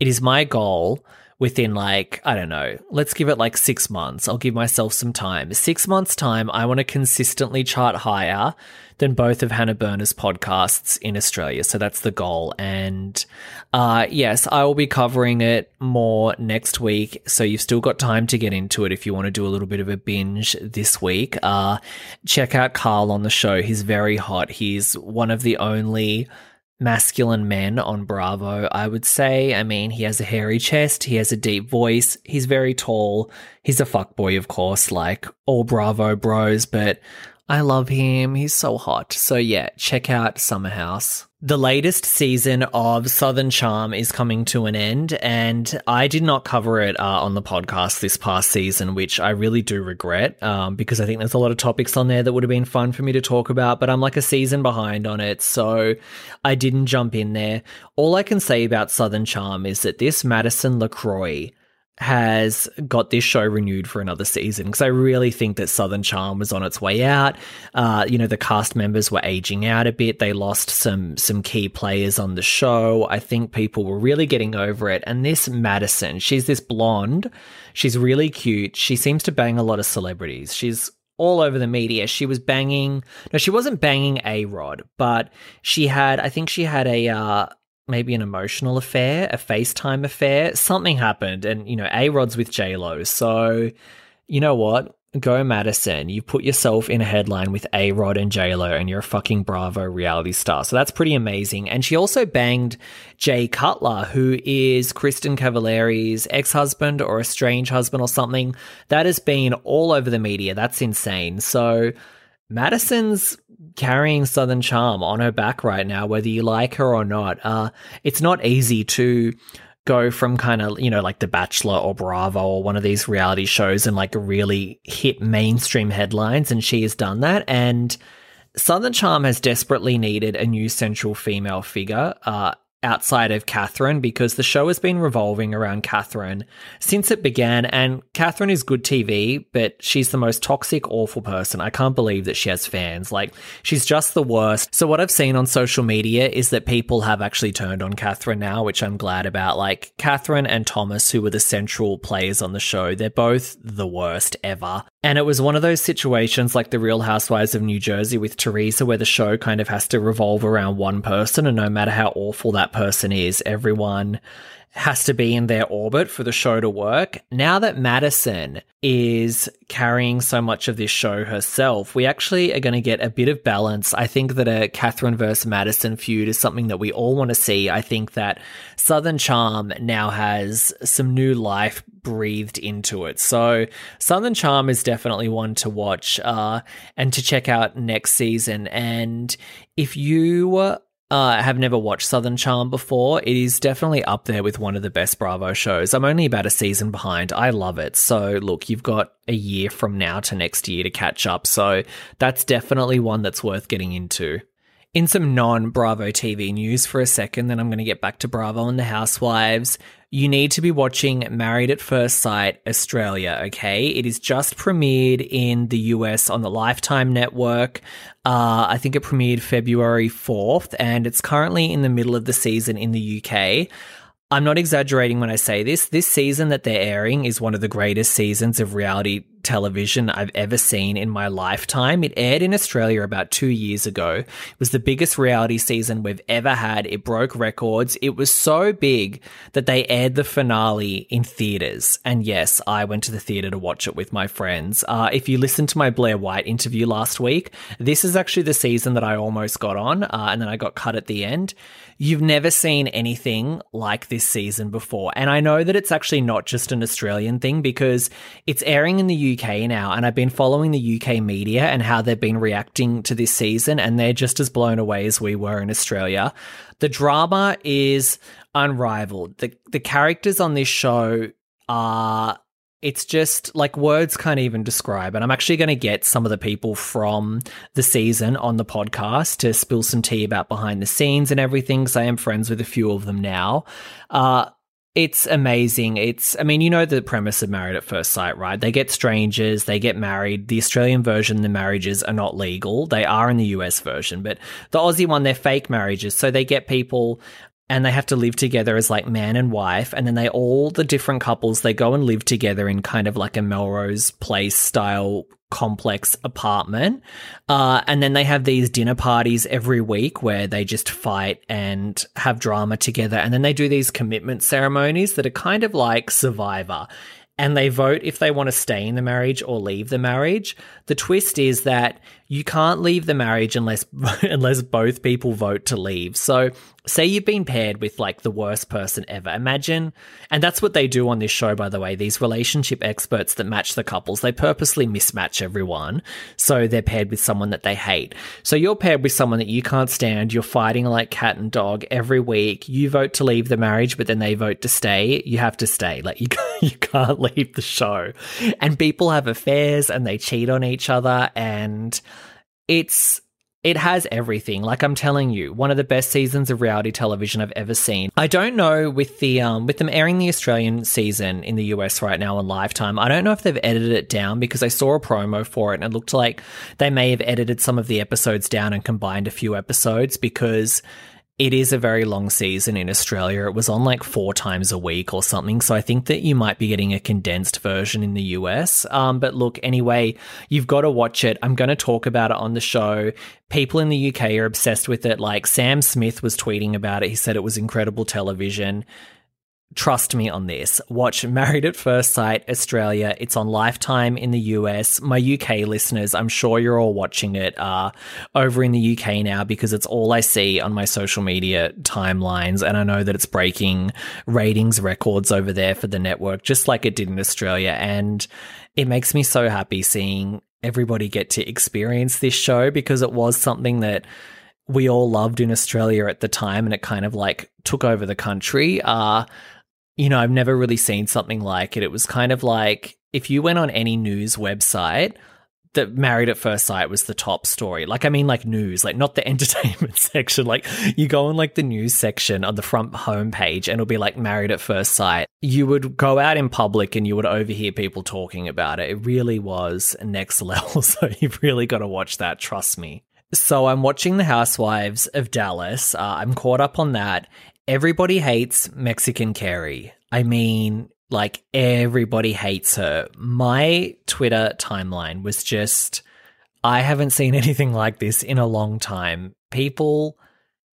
Speaker 1: it is my goal within like, I don't know, let's give it like six months. I'll give myself some time. Six months' time, I want to consistently chart higher than both of Hannah Berner's podcasts in Australia. So that's the goal. And uh, yes, I will be covering it more next week. So you've still got time to get into it if you want to do a little bit of a binge this week. Uh, check out Carl on the show. He's very hot. He's one of the only masculine men on Bravo, I would say. I mean, he has a hairy chest, he has a deep voice, he's very tall, he's a fuckboy, of course, like all Bravo bros, but I love him. He's so hot. So yeah, check out Summer House. The latest season of Southern Charm is coming to an end, and I did not cover it uh, on the podcast this past season, which I really do regret um, because I think there's a lot of topics on there that would have been fun for me to talk about, but I'm like a season behind on it, so I didn't jump in there. All I can say about Southern Charm is that this Madison LeCroy has got this show renewed for another season because I really think that Southern Charm was on its way out. Uh, you know, the cast members were aging out a bit. They lost some some key players on the show. I think people were really getting over it. And this Madison, she's this blonde. She's really cute. She seems to bang a lot of celebrities. She's all over the media. She was banging. No, she wasn't banging a Rod, but she had. I think she had a. Uh, maybe an emotional affair, a FaceTime affair. Something happened, and you know, A Rod's with J Lo. So, you know what? Go Madison. You put yourself in a headline with A Rod and J Lo, and you're a fucking Bravo reality star. So that's pretty amazing. And she also banged Jay Cutler, who is Kristin Cavallari's ex husband or a strange husband or something. That has been all over the media. That's insane. So Madison's carrying Southern Charm on her back right now, whether you like her or not. Uh, it's not easy to go from kind of, you know, like The Bachelor or Bravo or one of these reality shows and like really hit mainstream headlines. And she has done that. And Southern Charm has desperately needed a new central female figure. Uh, outside of Kathryn because the show has been revolving around Kathryn since it began. And Kathryn is good TV, but she's the most toxic, awful person. I can't believe that she has fans. Like, she's just the worst. So, what I've seen on social media is that people have actually turned on Kathryn now, which I'm glad about. Like, Kathryn and Thomas, who were the central players on the show, they're both the worst ever. And it was one of those situations like the Real Housewives of New Jersey with Teresa, where the show kind of has to revolve around one person. And no matter how awful that person is, everyone has to be in their orbit for the show to work. Now that Madison is carrying so much of this show herself, we actually are going to get a bit of balance. I think that a Kathryn versus Madison feud is something that we all want to see. I think that Southern Charm now has some new life breathed into it. So Southern Charm is definitely one to watch uh, and to check out next season. And if you uh, have never watched Southern Charm before, it is definitely up there with one of the best Bravo shows. I'm only about a season behind. I love it. So, look, you've got a year from now to next year to catch up. So, that's definitely one that's worth getting into. In some non Bravo TV news for a second, then I'm going to get back to Bravo and the Housewives. You need to be watching Married at First Sight Australia, okay? It is just premiered in the US on the Lifetime Network. Uh, I think it premiered February 4th, and it's currently in the middle of the season in the UK. I'm not exaggerating when I say this. This season that they're airing is one of the greatest seasons of reality television I've ever seen in my lifetime. It aired in Australia about two years ago. It was the biggest reality season we've ever had. It broke records. It was so big that they aired the finale in theaters. And yes, I went to the theater to watch it with my friends. Uh, if you listened to my Blair White interview last week, this is actually the season that I almost got on, uh, and then I got cut at the end. You've never seen anything like this season before. And I know that it's actually not just an Australian thing because it's airing in UK now, and I've been following the UK media and how they've been reacting to this season, and they're just as blown away as we were in Australia. The drama is unrivaled. The the characters on this show are it's just like words can't even describe. And I'm actually going to get some of the people from the season on the podcast to spill some tea about behind the scenes and everything. Because I am friends with a few of them now. Uh, it's amazing. It's, I mean, you know the premise of Married at First Sight, right? They get strangers, they get married. The Australian version, the marriages are not legal. They are in the US version, but the Aussie one, they're fake marriages. So they get people and they have to live together as like man and wife. And then they all, the different couples, they go and live together in kind of like a Melrose Place style complex apartment. Uh, and then they have these dinner parties every week where they just fight and have drama together. And then they do these commitment ceremonies that are kind of like Survivor. And they vote if they want to stay in the marriage or leave the marriage. The twist is that you can't leave the marriage unless [LAUGHS] unless both people vote to leave. So say you've been paired with like the worst person ever. Imagine, and that's what they do on this show, by the way. These relationship experts that match the couples, they purposely mismatch everyone. So they're paired with someone that they hate. So you're paired with someone that you can't stand. You're fighting like cat and dog every week. You vote to leave the marriage, but then they vote to stay. You have to stay. Like you, [LAUGHS] you can't leave the show. And people have affairs and they cheat on each other and it's it has everything. Like I'm telling you, one of the best seasons of reality television I've ever seen. I don't know with the um with them airing the Australian season in the US right now on Lifetime. I don't know if they've edited it down because I saw a promo for it and it looked like they may have edited some of the episodes down and combined a few episodes because it is a very long season in Australia. It was on like four times a week or something. So I think that you might be getting a condensed version in the US. Um, but look, anyway, you've got to watch it. I'm going to talk about it on the show. People in the UK are obsessed with it. Like Sam Smith was tweeting about it. He said it was incredible television trust me on this. Watch Married at First Sight Australia. It's on Lifetime in the US. My UK listeners, I'm sure you're all watching it uh, over in the UK now because it's all I see on my social media timelines. And I know that it's breaking ratings records over there for the network, just like it did in Australia. And it makes me so happy seeing everybody get to experience this show because it was something that we all loved in Australia at the time and it kind of like took over the country. Uh, you know, I've never really seen something like it. It was kind of like if you went on any news website, that Married at First Sight was the top story. Like, I mean, like news, like not the [LAUGHS] entertainment section. Like, you go on like the news section on the front homepage and it'll be like Married at First Sight. You would go out in public and you would overhear people talking about it. It really was next [LAUGHS] level. So you've really got to watch that. Trust me. So I'm watching The Housewives of Dallas. Uh, I'm caught up on that. Everybody hates Mexican Kary. I mean, like everybody hates her. My Twitter timeline was just I haven't seen [LAUGHS] anything like this in a long time. People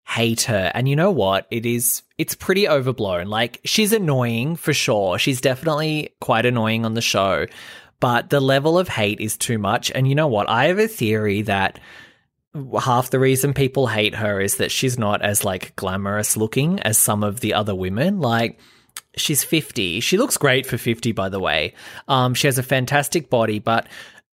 Speaker 1: hate her. And you know what? It is it's pretty overblown. Like she's annoying for sure. She's definitely quite annoying on the show, but the level of hate is too much. And you know what? I have a theory that half the reason people hate her is that she's not as like glamorous looking as some of the other women. Like she's 50. She looks great for 50 by the way. Um she has a fantastic body, but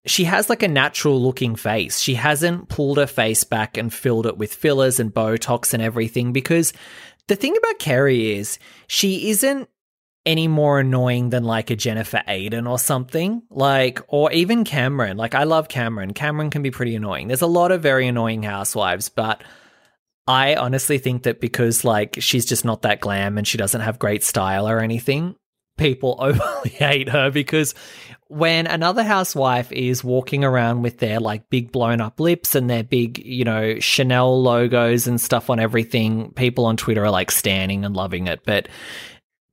Speaker 1: she has like a natural looking face. She hasn't pulled her face back and filled it with fillers and Botox and everything because the thing about Kary is she isn't any more annoying than like a Jennifer Aydin or something. Like, or even Kameron. Like, I love Kameron. Kameron can be pretty annoying. There's a lot of very annoying housewives, but I honestly think that because like she's just not that glam and she doesn't have great style or anything, people [LAUGHS] overly hate her because when another housewife is walking around with their like big blown up lips and their big, you know, Chanel logos and stuff on everything, people on Twitter are like standing and loving it. But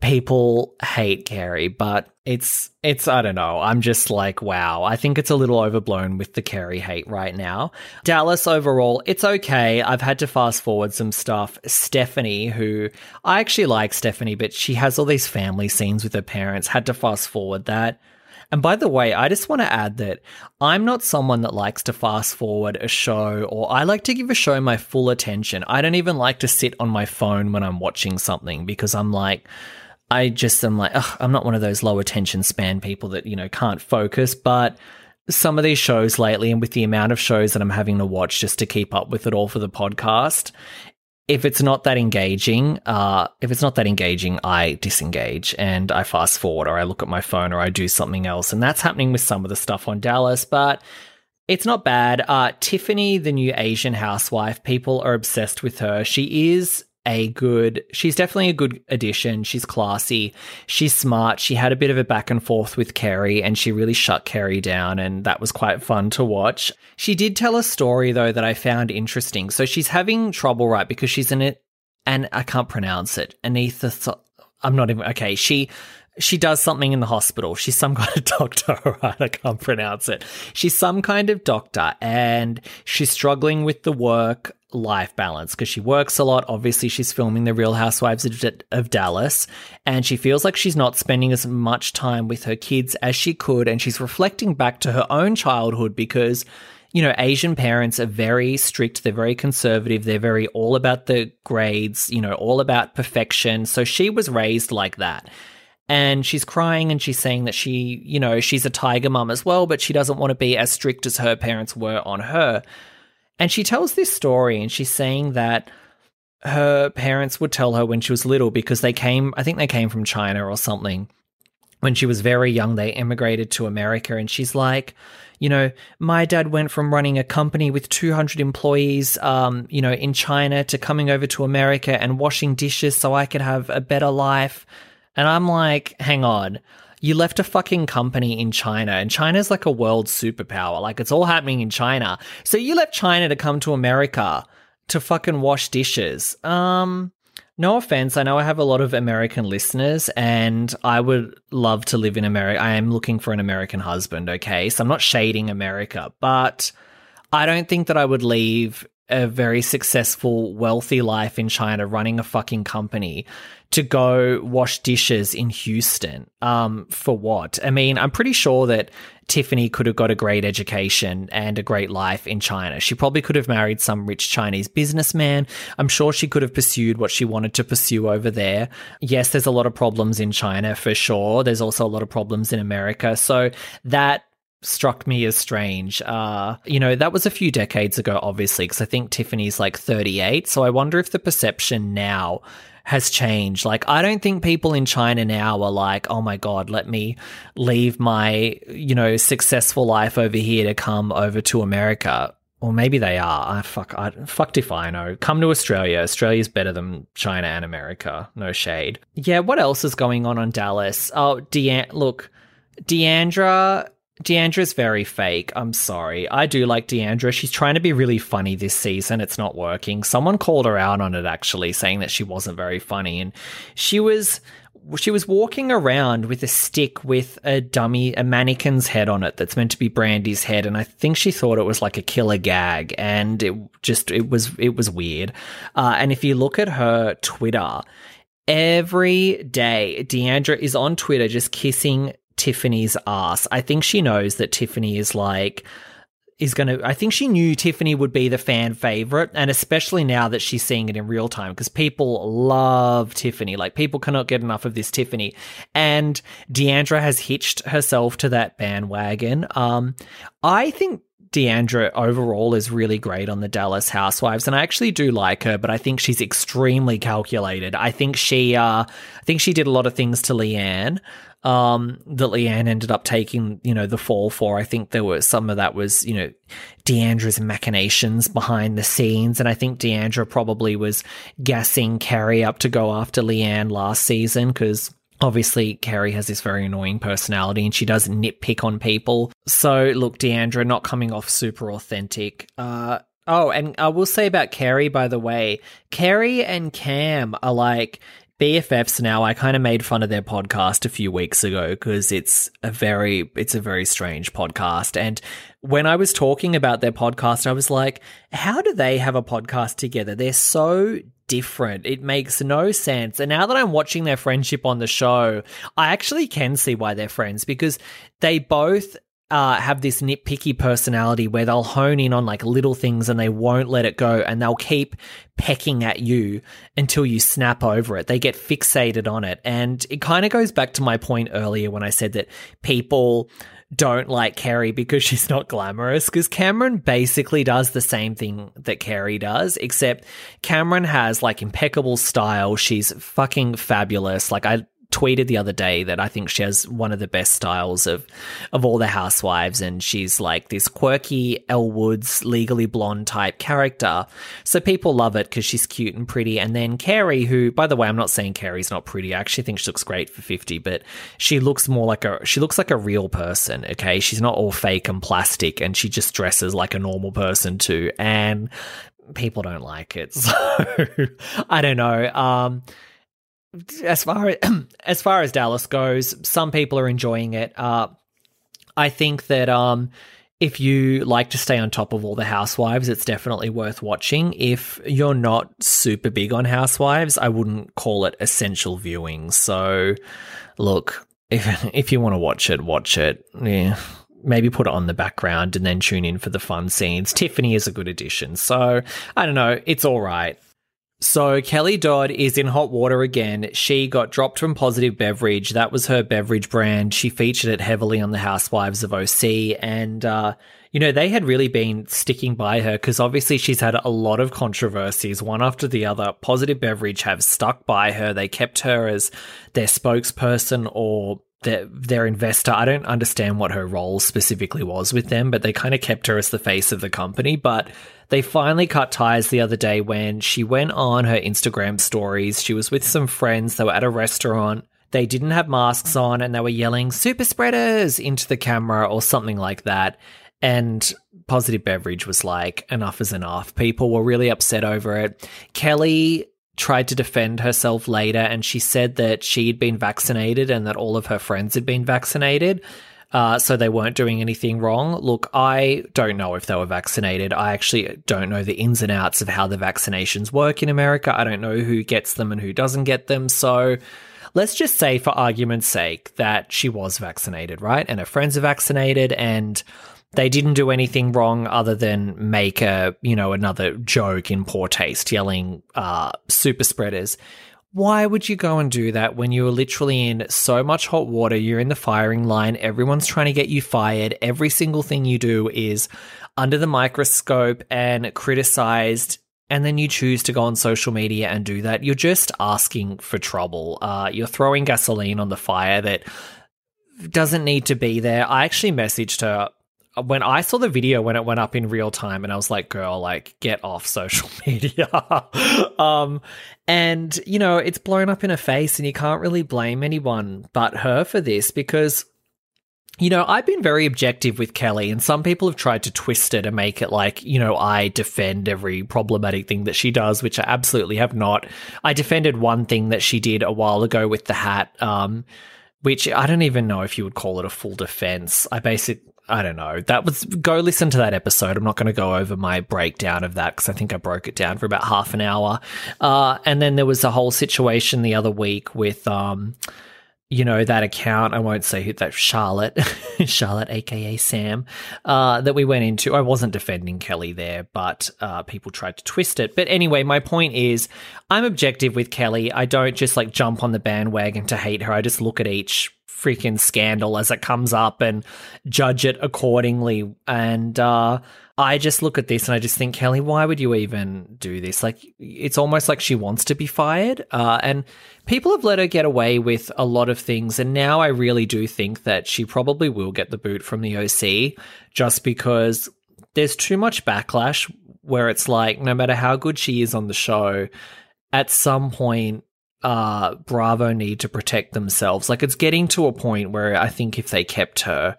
Speaker 1: people hate Kary, but it's it's I don't know. I'm just like, wow. I think it's a little overblown with the Kary hate right now. Dallas overall, it's okay. I've had to fast forward some stuff. Stephanie, who I actually like Stephanie, but she has all these family scenes with her parents, had to fast forward that. And by the way, I just want to add that I'm not someone that likes to fast forward a show or I like to give a show my full attention. I don't even like to sit on my phone when I'm watching something because I'm like, I just am like, I'm not one of those low attention span people that, you know, can't focus. But some of these shows lately, and with the amount of shows that I'm having to watch just to keep up with it all for the podcast, if it's not that engaging, uh, if it's not that engaging, I disengage and I fast forward or I look at my phone or I do something else. And that's happening with some of the stuff on Dallas, but it's not bad. Uh, Tiffany, the new Asian housewife, people are obsessed with her. She is a good she's definitely a good addition. She's classy. She's smart. She had a bit of a back and forth with Kary and she really shut Kary down and that was quite fun to watch. She did tell a story though that i found interesting. So she's having trouble right because she's in it and i can't pronounce it. Anetha i'm not even okay she she does something in the hospital. She's some kind of [LAUGHS] doctor, right? I can't pronounce it. She's some kind of doctor and she's struggling with the work life balance because she works a lot. Obviously, she's filming The Real Housewives of, Dallas, and she feels like she's not spending as much time with her kids as she could. And she's reflecting back to her own childhood because, you know, Asian parents are very strict, they're very conservative, they're very all about the grades, you know, all about perfection. So she was raised like that. And she's crying and she's saying that she, you know, she's a tiger mum as well, but she doesn't want to be as strict as her parents were on her. And she tells this story and she's saying that her parents would tell her when she was little because they came, I think they came from China or something. When she was very young, they immigrated to America. And she's like, you know, my dad went from running a company with 200 employees, um, you know, in China to coming over to America and washing dishes so I could have a better life. And I'm like, hang on you left a fucking company in China, and China's like a world superpower. Like it's all happening in China. So you left China to come to America to fucking wash dishes. Um, no offense, I know I have a lot of American listeners and I would love to live in America. I am looking for an American husband, okay? So I'm not shading America, but I don't think that I would leave a very successful, wealthy life in China running a fucking company to go wash dishes in Houston. Um, for what? I mean, I'm pretty sure that Tiffany could have got a great education and a great life in China. She probably could have married some rich Chinese businessman. I'm sure she could have pursued what she wanted to pursue over there. Yes, there's a lot of problems in China for sure. There's also a lot of problems in America. So that struck me as strange. Uh, you know, that was a few decades ago, obviously, because I think Tiffany's like 38. So I wonder if the perception now has changed. Like, I don't think people in China now are like, oh my God, let me leave my, you know, successful life over here to come over to America. Or maybe they are. I fuck, I fucked if I know. Come to Australia. Australia's better than China and America. No shade. Yeah. What else is going on on Dallas? Oh, Deanne. Look, D'Andra D'Andra's very fake. I'm sorry. I do like D'Andra. She's trying to be really funny this season. It's not working. Someone called her out on it actually, saying that she wasn't very funny. And she was she was walking around with a stick with a dummy, a mannequin's head on it that's meant to be Brandi's head, and I think she thought it was like a killer gag, and it just it was it was weird. Uh, and if you look at her Twitter, every day D'Andra is on Twitter just kissing Tiffany's ass. I think she knows that Tiffany is like is going to, I think she knew Tiffany would be the fan favorite. And especially now that she's seeing it in real time, because people love Tiffany. Like, people cannot get enough of this Tiffany. And D'Andra has hitched herself to that bandwagon. Um, I think D'Andra overall is really great on the Dallas Housewives, and I actually do like her, but I think she's extremely calculated. I think she, uh, I think she did a lot of things to LeeAnne um, that LeeAnne ended up taking, you know, the fall for. I think there was some of that was, you know, D'Andra's machinations behind the scenes, and I think D'Andra probably was gassing Kary up to go after LeeAnne last season because Obviously, Kary has this very annoying personality and she does nitpick on people. So, look, D'Andra not coming off super authentic. Uh, oh, and I will say about Kary, by the way, Kary and Cam are like BFFs now. I kind of made fun of their podcast a few weeks ago because it's a very, it's a very strange podcast. And when I was talking about their podcast, I was like, how do they have a podcast together? They're so different. It makes no sense. And now that I'm watching their friendship on the show, I actually can see why they're friends because they both uh, have this nitpicky personality where they'll hone in on like little things and they won't let it go and they'll keep pecking at you until you snap over it. They get fixated on it. And it kind of goes back to my point earlier when I said that people don't like Kary because [LAUGHS] she's not glamorous. Because Kameron basically does the same thing that Kary does, except Kameron has like impeccable style. She's fucking fabulous. Like, I tweeted the other day that I think she has one of the best styles of of all the housewives, and she's like this quirky Elle Woods, legally blonde type character. So people love it because she's cute and pretty. And then Kary, who, by the way, I'm not saying Kary's not pretty. I actually think she looks great for 50, but she looks more like a she looks like a real person. Okay, she's not all fake and plastic, and she just dresses like a normal person too. And people don't like it, [LAUGHS] so I don't know. Um, as far as, [CLEARS THROAT] as far as Dallas goes, some people are enjoying it. Uh, I think that um, if you like to stay on top of all the housewives, it's definitely worth watching. If you're not super big on housewives, I wouldn't call it essential viewing. So, look, if [LAUGHS] if you want to watch it, watch it. Yeah. Maybe put it on the background and then tune in for the fun scenes. Tiffany is a good addition. So, I don't know, it's all right. So Kelly Dodd is in hot water again. She got dropped from Positive Beverage. That was her beverage brand. She featured it heavily on the Housewives of OC. And, uh, you know, they had really been sticking by her because obviously she's had a lot of controversies, one after the other. Positive Beverage have stuck by her. They kept her as their spokesperson or their, their investor. I don't understand what her role specifically was with them, but they kind of kept her as the face of the company. But they finally cut ties the other day when she went on her Instagram stories. She was with some friends. They were at a restaurant. They didn't have masks on and they were yelling super spreaders into the camera or something like that. And Positive Beverage was like, enough is enough. People were really upset over it. Kelly tried to defend herself later and she said that she'd been vaccinated and that all of her friends had been vaccinated. Uh, so they weren't doing anything wrong. Look, I don't know if they were vaccinated. I actually don't know the ins and outs of how the vaccinations work in America. I don't know who gets them and who doesn't get them. So let's just say, for argument's sake, that she was vaccinated, right? And her friends are vaccinated and they didn't do anything wrong other than make a, you know, another joke in poor taste, yelling uh, super spreaders. Why would you go and do that when you're literally in so much hot water? You're in the firing line. Everyone's trying to get you fired. Every single thing you do is under the microscope and criticized. And then you choose to go on social media and do that. You're just asking for trouble. Uh, you're throwing gasoline on the fire that doesn't need to be there. I actually messaged her when I saw the video when it went up in real time, and I was like, "Girl, like, get off social [LAUGHS] media." um, and you know, it's blown up in her face, and you can't really blame anyone but her for this because. You know, I've been very objective with Kelly, and some people have tried to twist it and make it like, you know, I defend every problematic thing that she does, which I absolutely have not. I defended one thing that she did a while ago with the hat, um, which I don't even know if you would call it a full defense. I basically I don't know. That was go listen to that episode. I'm not going to go over my breakdown of that because I think I broke it down for about half an hour. Uh, and then there was a whole situation the other week with um, you know, that account, I won't say who that Charlotte, [LAUGHS] Charlotte, aka Sam, uh, that we went into. I wasn't defending Kelly there, but uh, people tried to twist it. But anyway, my point is I'm objective with Kelly. I don't just like jump on the bandwagon to hate her. I just look at each freaking scandal as it comes up and judge it accordingly. And uh, I just look at this and I just think, Kelly, why would you even do this? Like, it's almost like she wants to be fired. Uh, and people have let her get away with a lot of things. And now I really do think that she probably will get the boot from the OC just because there's too much backlash where it's like, no matter how good she is on the show, at some point, uh, Bravo need to protect themselves. Like it's getting to a point where I think if they kept her,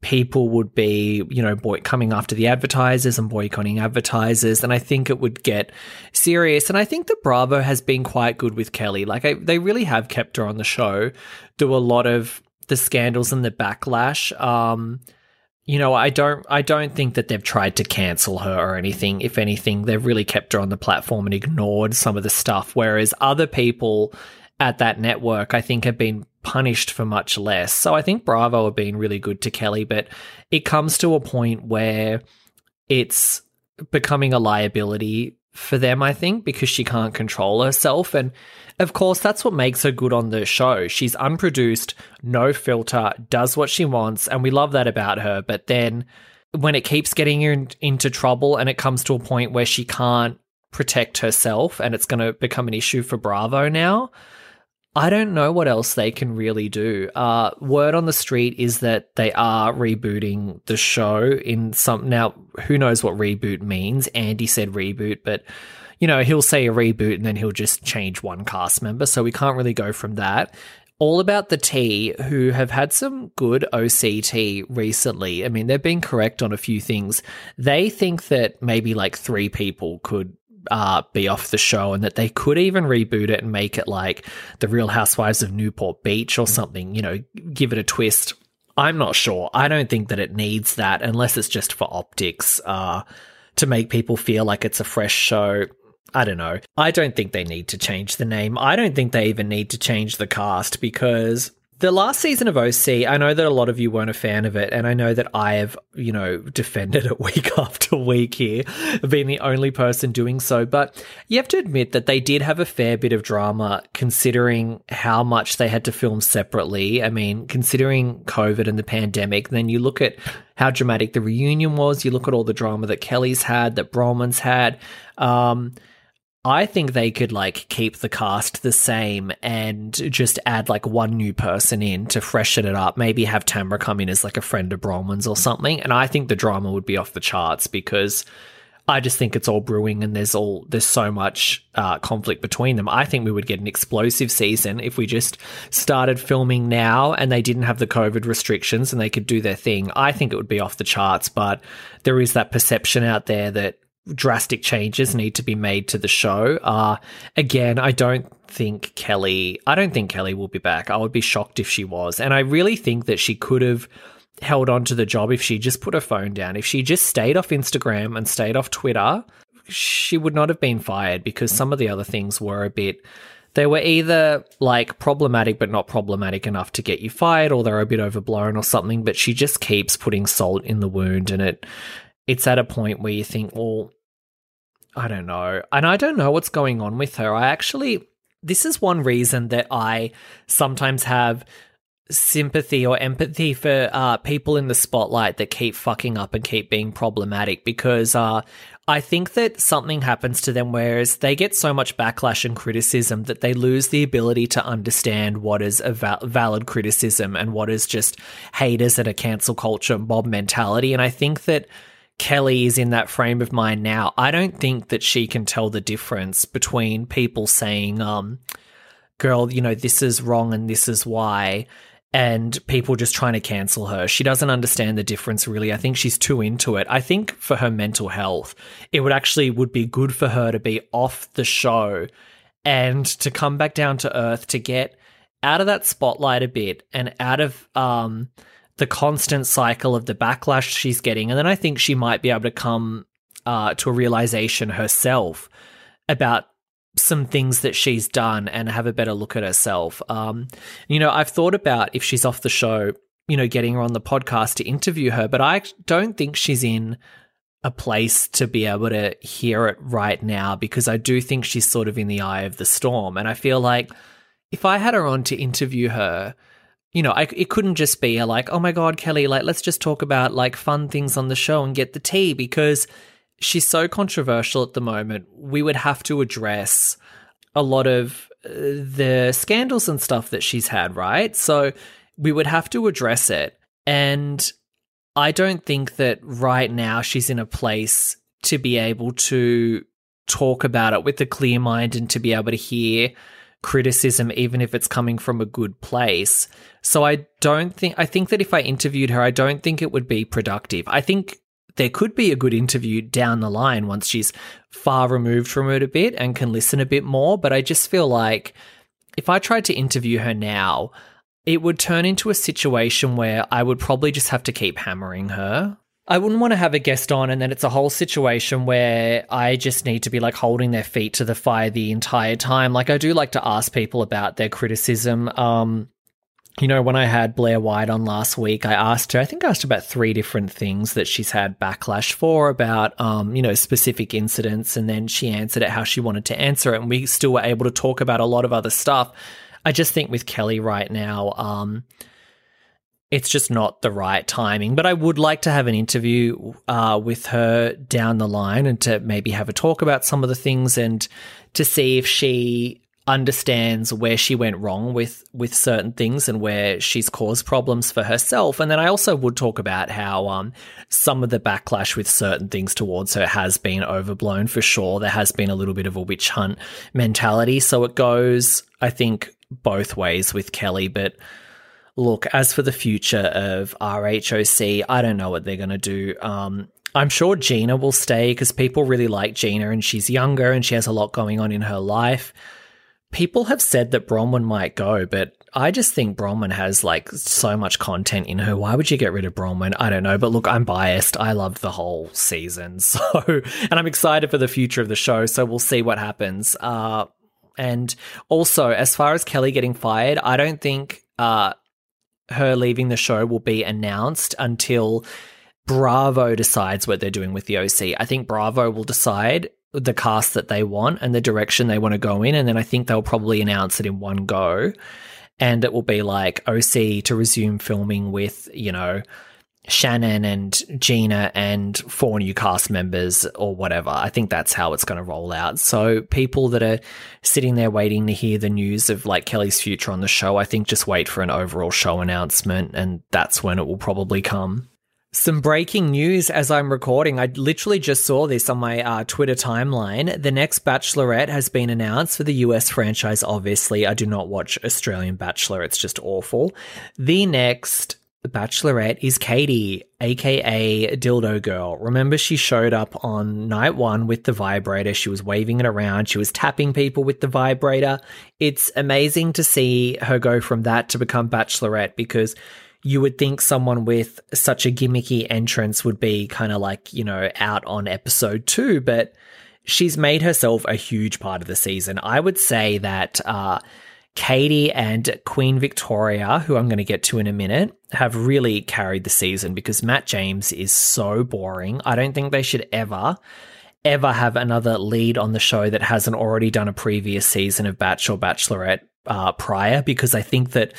Speaker 1: people would be, you know, boy- coming after the advertisers and boycotting advertisers. And I think it would get serious. And I think that Bravo has been quite good with Kelly. Like I, they really have kept her on the show, do a lot of the scandals and the backlash. Um, you know, I don't I don't think that they've tried to cancel her or anything. If anything, they've really kept her on the platform and ignored some of the stuff whereas other people at that network I think have been punished for much less. So I think Bravo have been really good to Kelly, but it comes to a point where it's becoming a liability for them, I think, because she can't control herself. And of course, that's what makes her good on the show. She's unproduced, no filter, does what she wants, and we love that about her. But then when it keeps getting in, into trouble and it comes to a point where she can't protect herself and it's going to become an issue for Bravo now, I don't know what else they can really do. Uh, word on the street is that they are rebooting the show in some. Now, who knows what reboot means? Andy said reboot, but you know, he'll say a reboot and then he'll just change one cast member. So we can't really go from that. All About the Tea, who have had some good OCT recently. I mean, they've been correct on a few things. They think that maybe like three people could uh, be off the show and that they could even reboot it and make it like The Real Housewives of Newport Beach or something, you know, give it a twist. I'm not sure. I don't think that it needs that unless it's just for optics uh, to make people feel like it's a fresh show. I don't know. I don't think they need to change the name. I don't think they even need to change the cast because the last season of OC, I know that a lot of you weren't a fan of it, and I know that I have, you know, defended [LAUGHS] it week after week here, being the only person doing so. But you have to admit that they did have a fair bit of drama considering how much they had to film separately. I mean, considering COVID and the pandemic, then you look at how dramatic the reunion was, you look at all the drama that Kelly's had, that Braunwyn's had. Um, I think they could like keep the cast the same and just add like one new person in to freshen it up. Maybe have Tamra come in as like a friend of Braunwyn's or something. And I think the drama would be off the charts because I just think it's all brewing and there's all there's so much uh, conflict between them. I think we would get an explosive season if we just started filming now and they didn't have the COVID restrictions and they could do their thing. I think it would be off the charts, but there is that perception out there that drastic changes need to be made to the show. Uh, again, I don't think Kelly, I don't think Kelly will be back. I would be shocked if she was. And I really think that she could have held on to the job if she just put her phone down. If she just stayed off Instagram and stayed off Twitter, she would not have been fired because some of the other things were a bit they were either like problematic but not problematic enough to get you fired or they're a bit overblown or something but she just keeps putting salt in the wound and it it's at a point where you think well I don't know. And I don't know what's going on with her. I actually, this is one reason that I sometimes have sympathy or empathy for uh, people in the spotlight that keep fucking up and keep being problematic because uh, I think that something happens to them whereas they get so much backlash and criticism that they lose the ability to understand what is a val- valid criticism and what is just haters and a cancel culture mob mentality. And I think that Kelly is in that frame of mind now, I don't think that she can tell the difference between people saying, um, girl, you know, this is wrong and this is why, and people just trying to cancel her. She doesn't understand the difference really. I think she's too into it. I think for her mental health, it would actually would be good for her to be off the show and to come back down to earth to get out of that spotlight a bit and out of um the constant cycle of the backlash she's getting. And then I think she might be able to come uh, to a realization herself about some things that she's done and have a better look at herself. Um, you know, I've thought about if she's off the show, you know, getting her on the podcast to interview her, but I don't think she's in a place to be able to hear it right now because I do think she's sort of in the eye of the storm. And I feel like if I had her on to interview her, you know, I, it couldn't just be like, oh my God, Kelly, like, let's just talk about like fun things on the show and get the tea because she's so controversial at the moment. We would have to address a lot of uh, the scandals and stuff that she's had, right? So we would have to address it. And I don't think that right now she's in a place to be able to talk about it with a clear mind and to be able to hear criticism, even if it's coming from a good place. So I don't think, I think that if I interviewed her, I don't think it would be productive. I think there could be a good interview down the line once she's far removed from it a bit and can listen a bit more. But I just feel like if I tried to interview her now, it would turn into a situation where I would probably just have to keep hammering her. I wouldn't want to have a guest on and then it's a whole situation where I just need to be like holding their feet to the fire the entire time. Like I do like to ask people about their criticism. Um, you know, when I had Blair White on last week, I asked her, I think I asked about three different things that she's had backlash for about, um, you know, specific incidents. And then she answered it how she wanted to answer it. And we still were able to talk about a lot of other stuff. I just think with Kelly right now, um, it's just not the right timing. But I would like to have an interview uh, with her down the line and to maybe have a talk about some of the things and to see if she understands where she went wrong with with certain things and where she's caused problems for herself and then I also would talk about how um some of the backlash with certain things towards her has been overblown for sure there has been a little bit of a witch hunt mentality so it goes I think both ways with Kelly but look as for the future of RHOC I don't know what they're going to do um I'm sure Gina will stay because people really like Gina and she's younger and she has a lot going on in her life people have said that Braunwyn might go, but I just think Braunwyn has like so much content in her. Why would you get rid of Braunwyn? I don't know. But look, I'm biased. I loved the whole season. [LAUGHS] So, and I'm excited for the future of the show. So we'll see what happens. Uh, and also, as far as Kelly getting fired, I don't think uh, her leaving the show will be announced until Bravo decides what they're doing with the OC. I think Bravo will decide the cast that they want and the direction they want to go in. And then I think they'll probably announce it in one go. And it will be like OC to resume filming with, you know, Shannon and Gina and four new cast members or whatever. I think that's how it's going to roll out. So people that are sitting there waiting to hear the news of like Kelly's future on the show, I think just wait for an overall show announcement and that's when it will probably come. Some breaking news as I'm recording. I literally just saw this on my uh, Twitter timeline. The next Bachelorette has been announced for the US franchise. Obviously, I do not watch Australian Bachelor, it's just awful. The next Bachelorette is Katie, aka Dildo Girl. Remember, she showed up on night one with the vibrator. She was waving it around. She was tapping people with the vibrator. It's amazing to see her go from that to become Bachelorette because you would think someone with such a gimmicky entrance would be kind of like, you know, out on episode two, but she's made herself a huge part of the season. I would say that uh, Katie and Queen Victoria, who I'm going to get to in a minute, have really carried the season because Matt James is so boring. I don't think they should ever ever have another lead on the show that hasn't already done a previous season of Bachelor or Bachelorette uh, prior because I think that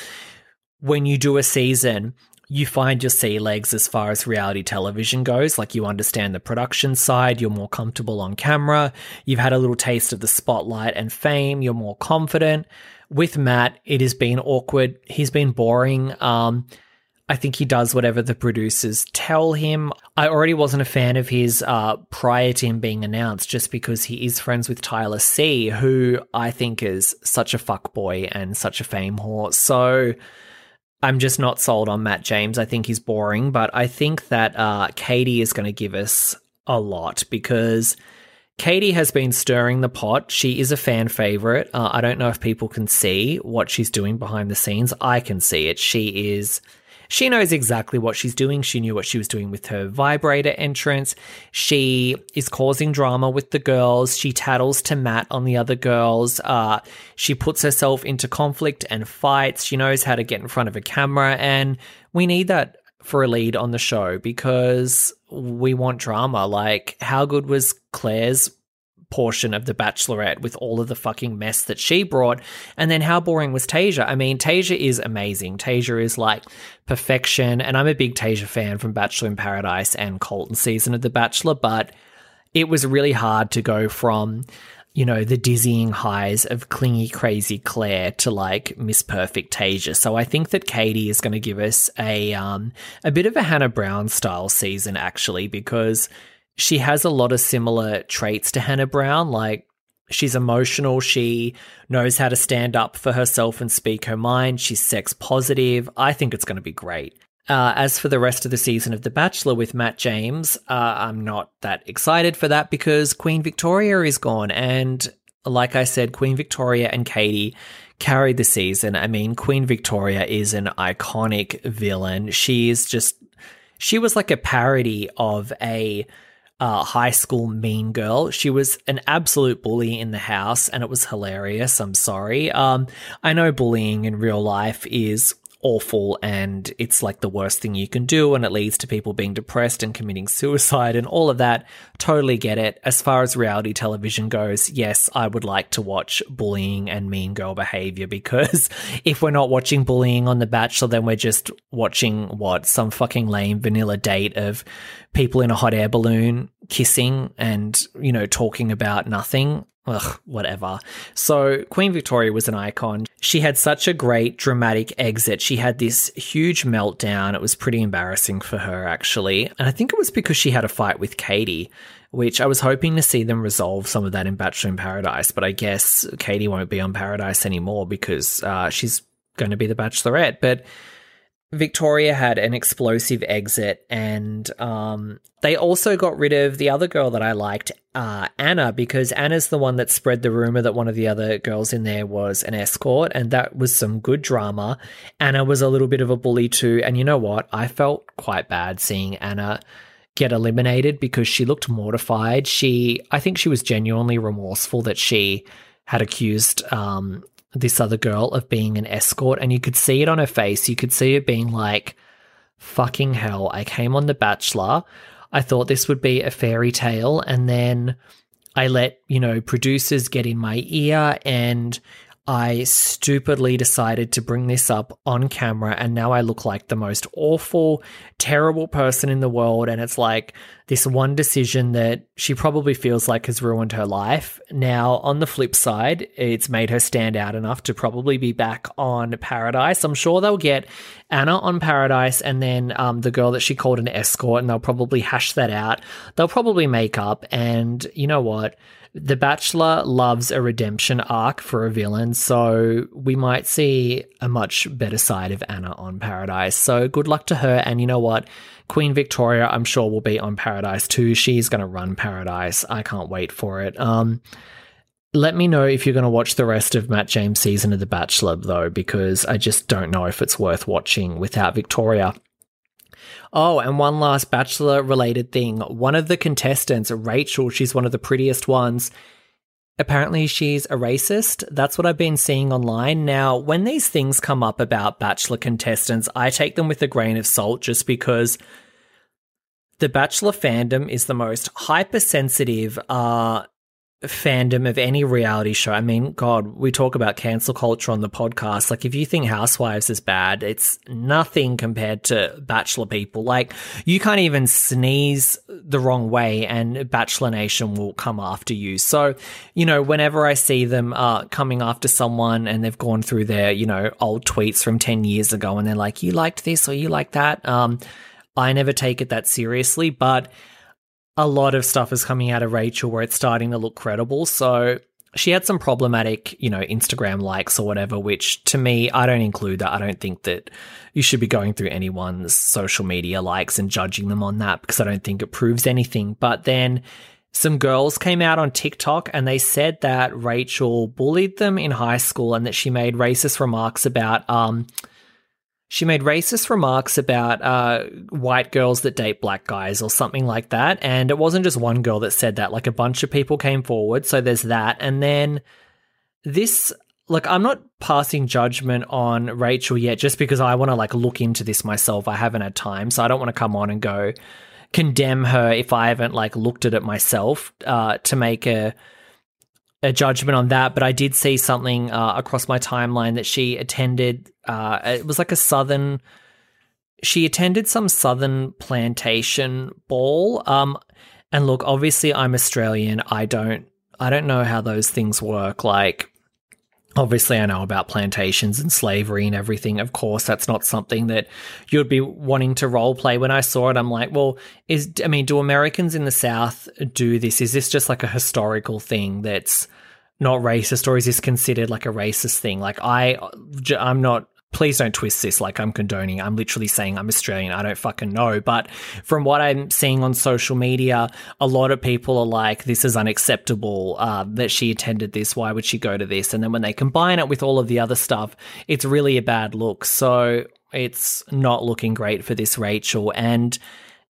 Speaker 1: when you do a season, you find your sea legs as far as reality television goes. Like you understand the production side, you're more comfortable on camera, you've had a little taste of the spotlight and fame, you're more confident. With Matt, it has been awkward. He's been boring. Um, I think he does whatever the producers tell him. I already wasn't a fan of his uh, prior to him being announced, just because he is friends with Tyler C, who I think is such a fuck boy and such a fame whore. So I'm just not sold on Matt James. I think he's boring, but I think that uh, Katie is going to give us a lot because Katie has been stirring the pot. She is a fan favorite. Uh, I don't know if people can see what she's doing behind the scenes. I can see it. She is she knows exactly what she's doing. She knew what she was doing with her vibrator entrance. She is causing drama with the girls. She tattles to Matt on the other girls. Uh, she puts herself into conflict and fights. She knows how to get in front of a camera. And we need that for a lead on the show because we want drama. Like, how good was Clare's portion of The Bachelorette with all of the fucking mess that she brought. And then how boring was Tayshia? I mean, Tayshia is amazing. Tayshia is like perfection. And I'm a big Tayshia fan from Bachelor in Paradise and Colton season of The Bachelor, but it was really hard to go from you know, the dizzying highs of clingy, crazy Clare to like Miss Perfect Tayshia. So I think that Katie is going to give us a um a bit of a Hannah Brown style season actually because she has a lot of similar traits to Hannah Brown. Like she's emotional. She knows how to stand up for herself and speak her mind. She's sex positive. I think it's going to be great. Uh, as for the rest of the season of The Bachelor with Matt James, uh, I'm not that excited for that because Queen Victoria is gone. And like I said, Queen Victoria and Katie carried the season. I mean, Queen Victoria is an iconic villain. She is just, she was like a parody of a uh, high school mean girl. She was an absolute bully in the house, and it was hilarious. I'm sorry. Um, I know bullying in real life is awful and it's like the worst thing you can do and it leads to people being depressed and committing suicide and all of that. Totally get it. As far as reality television goes, yes, I would like to watch bullying and mean girl behavior because [LAUGHS] if we're not watching bullying on The Bachelor, then we're just watching what some fucking lame vanilla date of people in a hot air balloon kissing and, you know, talking about nothing. Ugh, whatever. So, Queen Victoria was an icon. She had such a great dramatic exit. She had this huge meltdown. It was pretty embarrassing for her, actually. And I think it was because she had a fight with Katie, which I was hoping to see them resolve some of that in Bachelor in Paradise. But I guess Katie won't be on Paradise anymore because uh, she's going to be the Bachelorette. But Victoria had an explosive exit, and um, they also got rid of the other girl that I liked, uh, Anna, because Anna's the one that spread the rumor that one of the other girls in there was an escort, and that was some good drama. Anna was a little bit of a bully too, and you know what? I felt quite bad seeing Anna get eliminated because she looked mortified. She, I think she was genuinely remorseful that she had accused um, this other girl of being an escort, and you could see it on her face. You could see it being like, fucking hell, I came on The Bachelor. I thought this would be a fairy tale, and then I let, you know, producers get in my ear and I stupidly decided to bring this up on camera, and now I look like the most awful, terrible person in the world. And it's like this one decision that she probably feels like has ruined her life. Now, on the flip side, it's made her stand out enough to probably be back on Paradise. I'm sure they'll get Anna on Paradise and then um, the girl that she called an escort, and they'll probably hash that out. They'll probably make up. And you know what? The Bachelor loves a redemption arc for a villain, so we might see a much better side of Anna on Paradise. So good luck to her. And you know what? Queen Victoria, I'm sure, will be on Paradise too. She's going to run Paradise. I can't wait for it. Um, let me know if you're going to watch the rest of Matt James' season of The Bachelor, though, because I just don't know if it's worth watching without Victoria. Oh, and one last Bachelor related thing. One of the contestants, Rachel, she's one of the prettiest ones. Apparently, she's a racist. That's what I've been seeing online. Now, when these things come up about Bachelor contestants, I take them with a grain of salt just because the Bachelor fandom is the most hypersensitive, uh, fandom of any reality show. I mean, God, we talk about cancel culture on the podcast. Like, if you think Housewives is bad, it's nothing compared to Bachelor people. Like, you can't even sneeze the wrong way and Bachelor Nation will come after you. So, you know, whenever I see them uh, coming after someone and they've gone through their, you know, old tweets from 10 years ago and they're like, you liked this or you like that, um, I never take it that seriously. But a lot of stuff is coming out of Rachel where it's starting to look credible. So she had some problematic, you know, Instagram likes or whatever, which to me, I don't include that. I don't think that you should be going through anyone's social media likes and judging them on that because I don't think it proves anything. But then some girls came out on TikTok and they said that Rachel bullied them in high school and that she made racist remarks about, um, she made racist remarks about uh, white girls that date black guys or something like that. And it wasn't just one girl that said that, like a bunch of people came forward. So there's that. And then this, like, I'm not passing judgment on Rachel yet just because I want to, like, look into this myself. I haven't had time. So I don't want to come on and go condemn her if I haven't, like, looked at it myself uh, to make a a judgment on that, but I did see something uh, across my timeline that she attended. Uh, it was like a southern. She attended some southern plantation ball. Um, and look, obviously, I'm Australian. I don't. I don't know how those things work. Like, obviously I know about plantations and slavery and everything. Of course, that's not something that you'd be wanting to role play. When I saw it, I'm like, well, is I mean, do Americans in the South do this? Is this just like a historical thing that's not racist, or is this considered like a racist thing? Like I, I'm not please don't twist this like I'm condoning. I'm literally saying I'm Australian. I don't fucking know. But from what I'm seeing on social media, a lot of people are like, this is unacceptable uh, that she attended this. Why would she go to this? And then when they combine it with all of the other stuff, it's really a bad look. So it's not looking great for this Rachel. And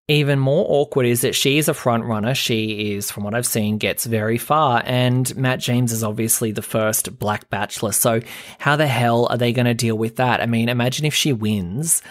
Speaker 1: even more awkward is that she is a front runner. She is, from what I've seen, gets very far. And Matt James is obviously the first black bachelor. So how the hell are they going to deal with that? I mean, imagine if she wins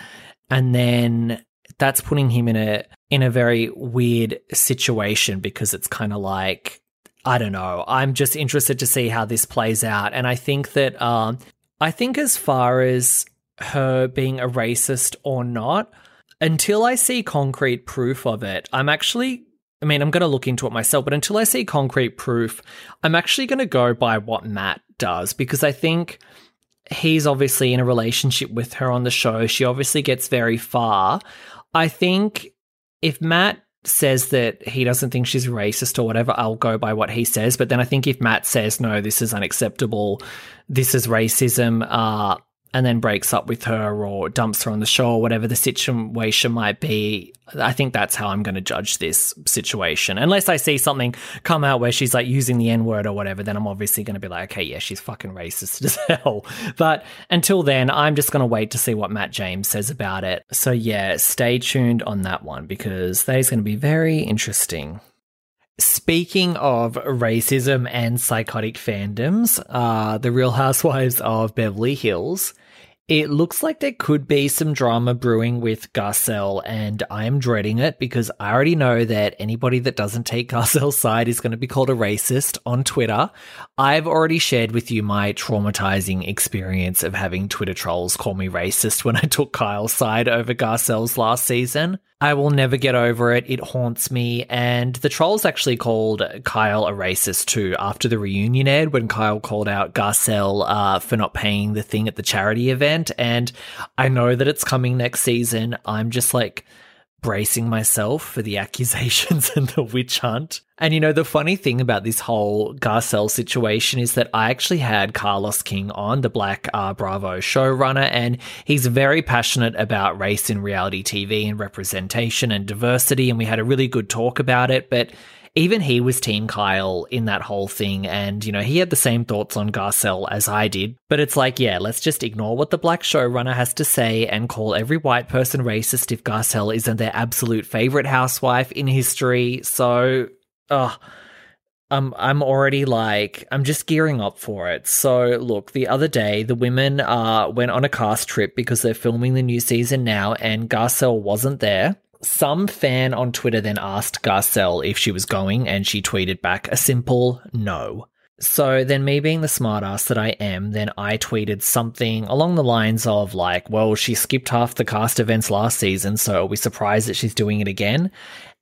Speaker 1: and then that's putting him in a in a very weird situation because it's kind of like I don't know. I'm just interested to see how this plays out. And I think that um I think as far as her being a racist or not, until I see concrete proof of it, I'm actually I mean, I'm going to look into it myself, but until I see concrete proof, I'm actually going to go by what Matt does because I think he's obviously in a relationship with her on the show. She obviously gets very far. I think if Matt says that he doesn't think she's racist or whatever, I'll go by what he says. But then I think if Matt says, no, this is unacceptable, this is racism, uh, and then breaks up with her or dumps her on the show or whatever the situation might be. I think that's how I'm going to judge this situation. Unless I see something come out where she's like using the N word or whatever, then I'm obviously going to be like, okay, yeah, she's fucking racist [LAUGHS] as hell. But until then, I'm just going to wait to see what Matt James says about it. So yeah, stay tuned on that one because that is going to be very interesting. Speaking of racism and psychotic fandoms, uh, The Real Housewives of Beverly Hills it looks like there could be some drama brewing with Garcelle, and I'm dreading it because I already know that anybody that doesn't take [LAUGHS] Garcelle's side is going to be called a racist on Twitter. I've already shared with you my traumatizing experience of having Twitter trolls call me racist when I took Kyle's side over Garcelle's last season. I will never get over it. It haunts me. And the trolls actually called Kyle a racist too after the reunion aired when Kyle called out Garcelle uh, for not paying the thing at the charity event. And I know that it's coming next season. I'm just like, bracing myself for the [LAUGHS] accusations and the witch hunt. And you know, the funny thing about this whole Garcelle situation is that I actually had Carlos King on, the Black uh, Bravo showrunner, and he's very passionate about race in reality TV and representation and diversity. And we had a really good talk about it. But even he was Team Kyle in that whole thing. And, you know, he had the same thoughts on Garcelle as I did. But it's like, yeah, let's just ignore what the black showrunner has to say and call every white person racist if Garcelle isn't their absolute favorite housewife in history. So, ugh. I'm I'm already like I'm just gearing up for it. So look, the other day the women uh went on a cast trip because they're filming the new season now, and Garcelle wasn't there. Some fan on Twitter then asked Garcelle if she was going, and she tweeted back a simple no. So then, me being the smartass that I am, then I tweeted something along the lines of like, "Well, she skipped half the cast events last season, so are we surprised that she's doing it again?"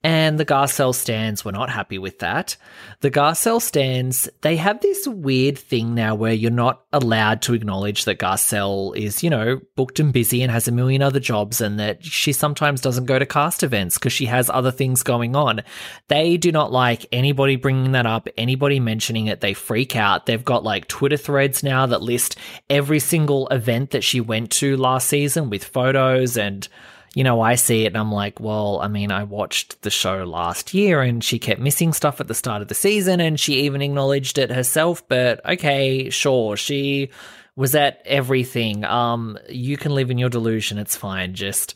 Speaker 1: And the Garcelle stans were not happy with that. The Garcelle stans, they have this weird thing now where you're not allowed to acknowledge that Garcelle is, you know, booked and busy and has a million other jobs and that she sometimes doesn't go to cast events because she has other things going on. They do not like anybody bringing that up, anybody mentioning it. They freak out. They've got like Twitter threads now that list every single event that she went to last season with photos and you know, I see it and I'm like, well, I mean, I watched the show last year and she kept missing stuff at the start of the season and she even acknowledged it herself. But okay, sure, she was at everything. Um, you can live in your delusion. It's fine. Just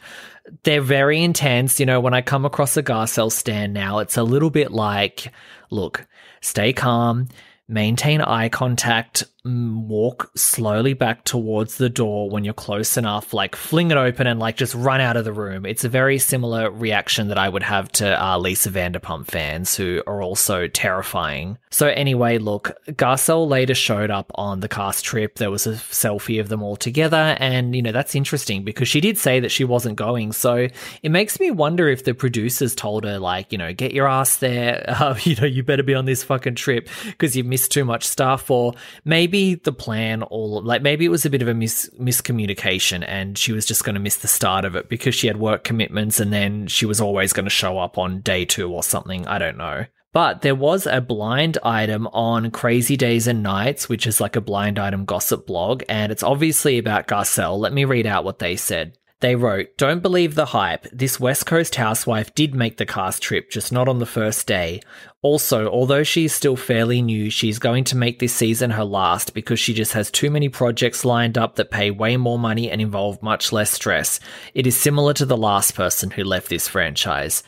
Speaker 1: they're very intense. You know, when I come across a Garcelle stan now, it's a little bit like, look, stay calm, maintain eye contact, walk slowly back towards the door when you're close enough, like fling it open and like just run out of the room. It's a very similar reaction that I would have to uh, Lisa Vanderpump fans who are also terrifying. So anyway, look, Garcelle later showed up on the cast trip. There was a selfie of them all together, and you know that's interesting because she did say that she wasn't going. So it makes me wonder if the producers told her like, you know, get your ass there. [LAUGHS] Uh, you know, you better be on this fucking trip because you've missed too much stuff, or maybe maybe the plan all like maybe it was a bit of a mis- miscommunication and she was just going to miss the start of it because she had work commitments and then she was always going to show up on day 2 or something I don't know but there was a blind item on Crazy Days and Nights, which is like a blind item gossip blog, and it's obviously about Garcelle. Let me read out what they said. They wrote, Don't believe the hype. This West Coast housewife did make the cast trip, just not on the first day. Also, although she's still fairly new, she's going to make this season her last because she just has too many projects lined up that pay way more money and involve much less stress. It is similar to the last person who left this franchise.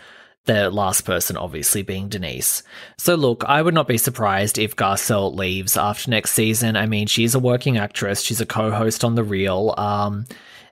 Speaker 1: The last person, obviously, being Denise. So, look, I would not be surprised if Garcelle leaves after next season. I mean, she's a working actress, she's a co host on The Real. Um,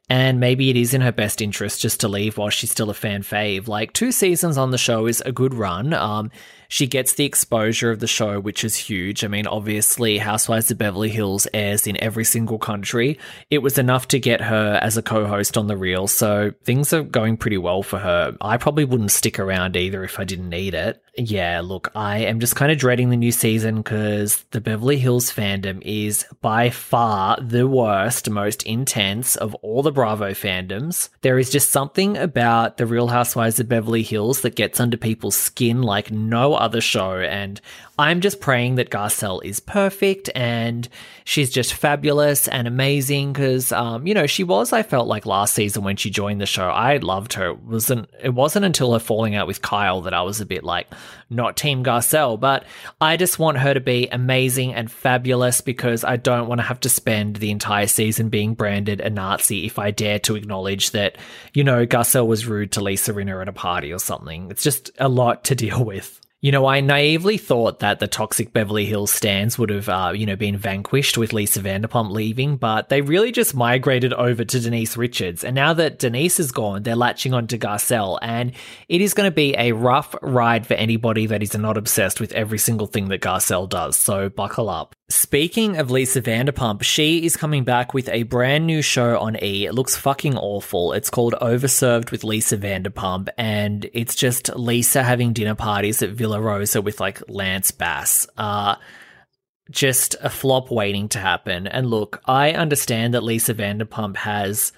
Speaker 1: and maybe it is in her best interest just to leave while she's still a fan fave. Like, two seasons on the show is a good run. Um, she gets the exposure of the show, which is huge. I mean, obviously, Housewives of Beverly Hills airs in every single country. It was enough to get her as a co host on The Real, so things are going pretty well for her. I probably wouldn't stick around either if I didn't need it. Yeah, look, I am just kind of dreading the new season because the Beverly Hills fandom is by far the worst, most intense of all the Bravo fandoms. There is just something about the Real Housewives of Beverly Hills that gets under people's skin like no other show. And I'm just praying that Garcelle is perfect and she's just fabulous and amazing because, um, you know, she was, I felt like last season when she joined the show, I loved her. It wasn't, it wasn't until her falling out with Kyle that I was a bit like, not Team Garcelle, but I just want her to be amazing and fabulous because I don't want to have to spend the entire season being branded a Nazi if I dare to acknowledge that, you know, Garcelle was rude to Lisa Rinna at a party or something. It's just a lot to [LAUGHS] deal with. You know, I naively thought that the toxic Beverly Hills stans would have, uh, you know, been vanquished with Lisa Vanderpump leaving, but they really just migrated over to Denise Richards. And now that Denise is gone, they're latching on to Garcelle, and it is going to be a rough ride for anybody that is not obsessed with every single thing that Garcelle does. So buckle up. Speaking of Lisa Vanderpump, she is coming back with a brand new show on E. It looks fucking awful. It's called Overserved with Lisa Vanderpump, and it's just Lisa having dinner parties at Villa Rosa with like Lance Bass. Uh, just a flop waiting to happen. And look, I understand that Lisa Vanderpump has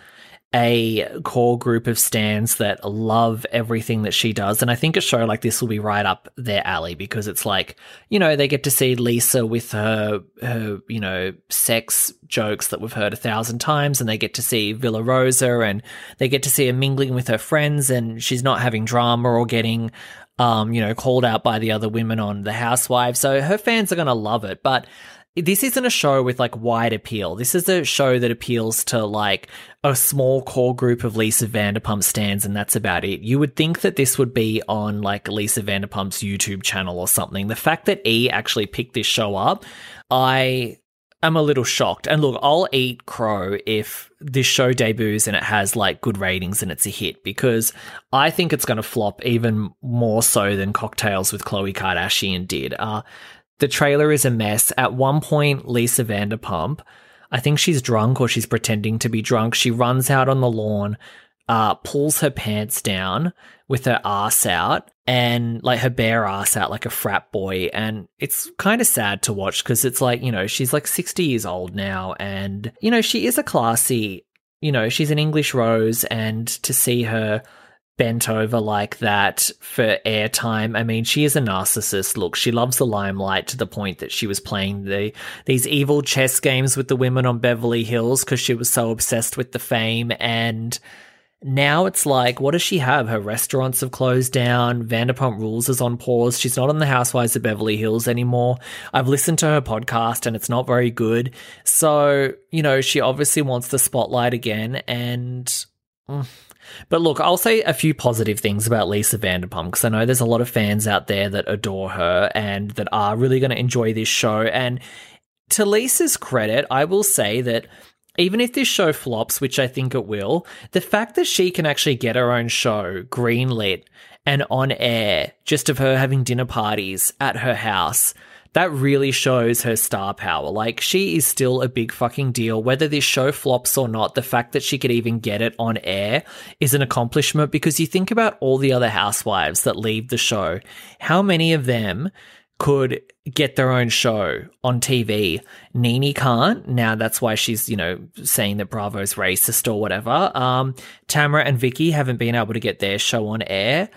Speaker 1: a core group of stans that love everything that she does. And I think a show like this will be right up their alley because it's like, you know, they get to see Lisa with her, her, you know, sex jokes that we've heard a thousand times. And they get to see Villa Rosa and they get to see her mingling with her friends and she's not having drama or getting, um, you know, called out by the other women on The Housewives. So her fans are going to love it. But this isn't a show with like wide appeal. This is a show that appeals to like a small core group of Lisa Vanderpump stans, and that's about it. You would think that this would be on like Lisa Vanderpump's YouTube channel or something. The fact that E actually picked this show up, I am a little shocked. And look, I'll eat crow if this show debuts and it has like good ratings and it's a hit because I think it's going to flop even more so than Kocktails with Khloe Kardashian did. Uh, the trailer is a mess. At one point, Lisa Vanderpump, I think she's drunk or she's pretending to be drunk. She runs out on the lawn, uh, pulls her pants down with her ass out and like her bare ass out like a frat boy. And it's kind of sad to watch because it's like, you know, she's like 60 years old now and, you know, she is a classy, you know, she's an English rose and to see her bent over like that for airtime. I mean, she is a narcissist. Look, she loves the limelight to the point that she was playing the these evil chess games with the women on Beverly Hills because she was so obsessed with the fame and now it's like, what does she have? Her restaurants have closed down. Vanderpump Rules is on pause. She's not on the Housewives of Beverly Hills anymore. I've listened to her podcast and it's not very good. So, you know, she obviously wants the spotlight again. And. Mm. But look, I'll say a few positive things about Lisa Vanderpump because I know there's a lot of fans out there that adore her and that are really going to enjoy this show. And to Lisa's credit, I will say that even if this show flops, which I think it will, the fact that she can actually get her own show greenlit and on air just of her having dinner parties at her house, that really shows her star power. Like, she is still a big fucking deal. Whether this show flops or not, the fact that she could even get it on air is an accomplishment because you think about all the other housewives that leave the show. How many of them could get their own show on TV. NeNe can't. Now that's why she's, you know, saying that Bravo's racist or whatever. Um, Tamra and Vicki haven't been able to get their show on air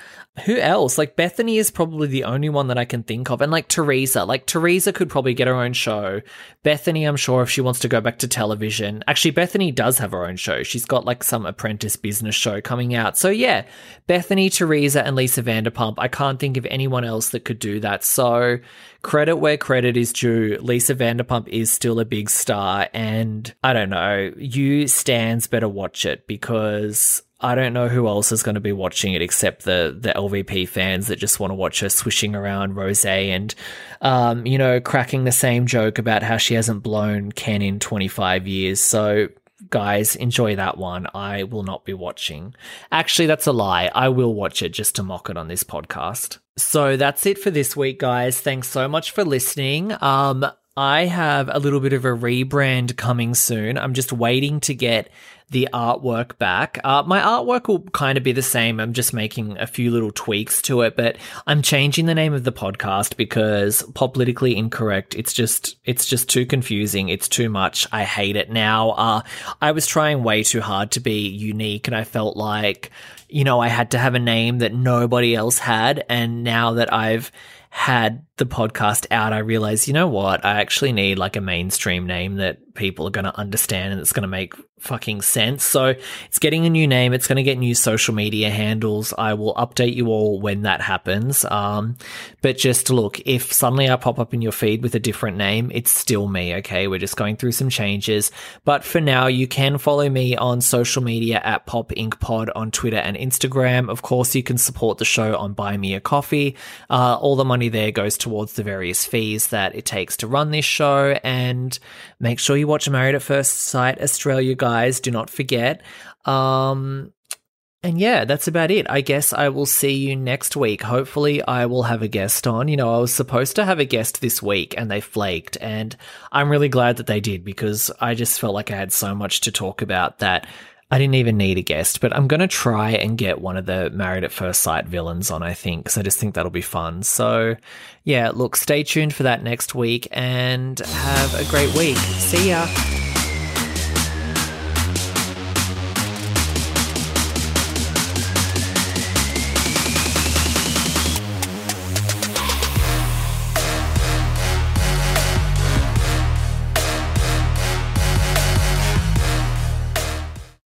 Speaker 1: who else? Like Bethany is probably the only one that I can think of. And like Teresa, like Teresa could probably get her own show. Bethany, I'm sure if she wants to go back to television. Actually, Bethany does have her own show. She's got like some apprentice business show coming out. So yeah, Bethany, Teresa, and Lisa Vanderpump. I can't think of anyone else that could do that. So credit where credit is due. Lisa Vanderpump is still a big star. And I don't know, you stans better watch it because I don't know who else is going to be watching it except the the LVP fans that just want to watch her swishing around Rose and, um, you know, cracking the same joke about how she hasn't blown Ken in 25 years. So, guys, enjoy that one. I will not be watching. Actually, that's a lie. I will watch it just to mock it on this podcast. So that's it for this week, guys. Thanks so much for listening. Um, I have a little bit of a rebrand coming soon. I'm just waiting to get the artwork back. Uh, my artwork will kind of be the same. I'm just making a few little tweaks to it, but I'm changing the name of the podcast because Poplitically Incorrect. It's just, it's just too confusing. It's too much. I hate it now. Uh, I was trying way too hard to be unique and I felt like, you know, I had to have a name that nobody else had. And now that I've had the podcast out, I realized, you know what? I actually need like a mainstream name that people are going to understand and it's going to make fucking sense. So it's getting a new name. It's going to get new social media handles. I will update you all when that happens. Um, but just look, if suddenly I pop up in your feed with a different name, it's still me. Okay. We're just going through some changes. But for now, you can follow me on social media at Pop Inc Pod on Twitter and Instagram. Of course, you can support the show on Buy Me a Coffee. Uh, all the money there goes towards the various fees that it takes to run this show. And make sure you watch Married at First Sight Australia, guys guys. Do not forget. Um, and yeah, that's about it. I guess I will see you next week. Hopefully, I will have a guest on. You know, I was supposed to have a guest this week and they flaked. And I'm really glad that they did because I just felt like I had so much to talk about that I didn't even need a guest. But I'm going to try and get one of the Married at First Sight villains on, I think, because I just think that'll be fun. So yeah, look, stay tuned for that next week and have a great week. See ya.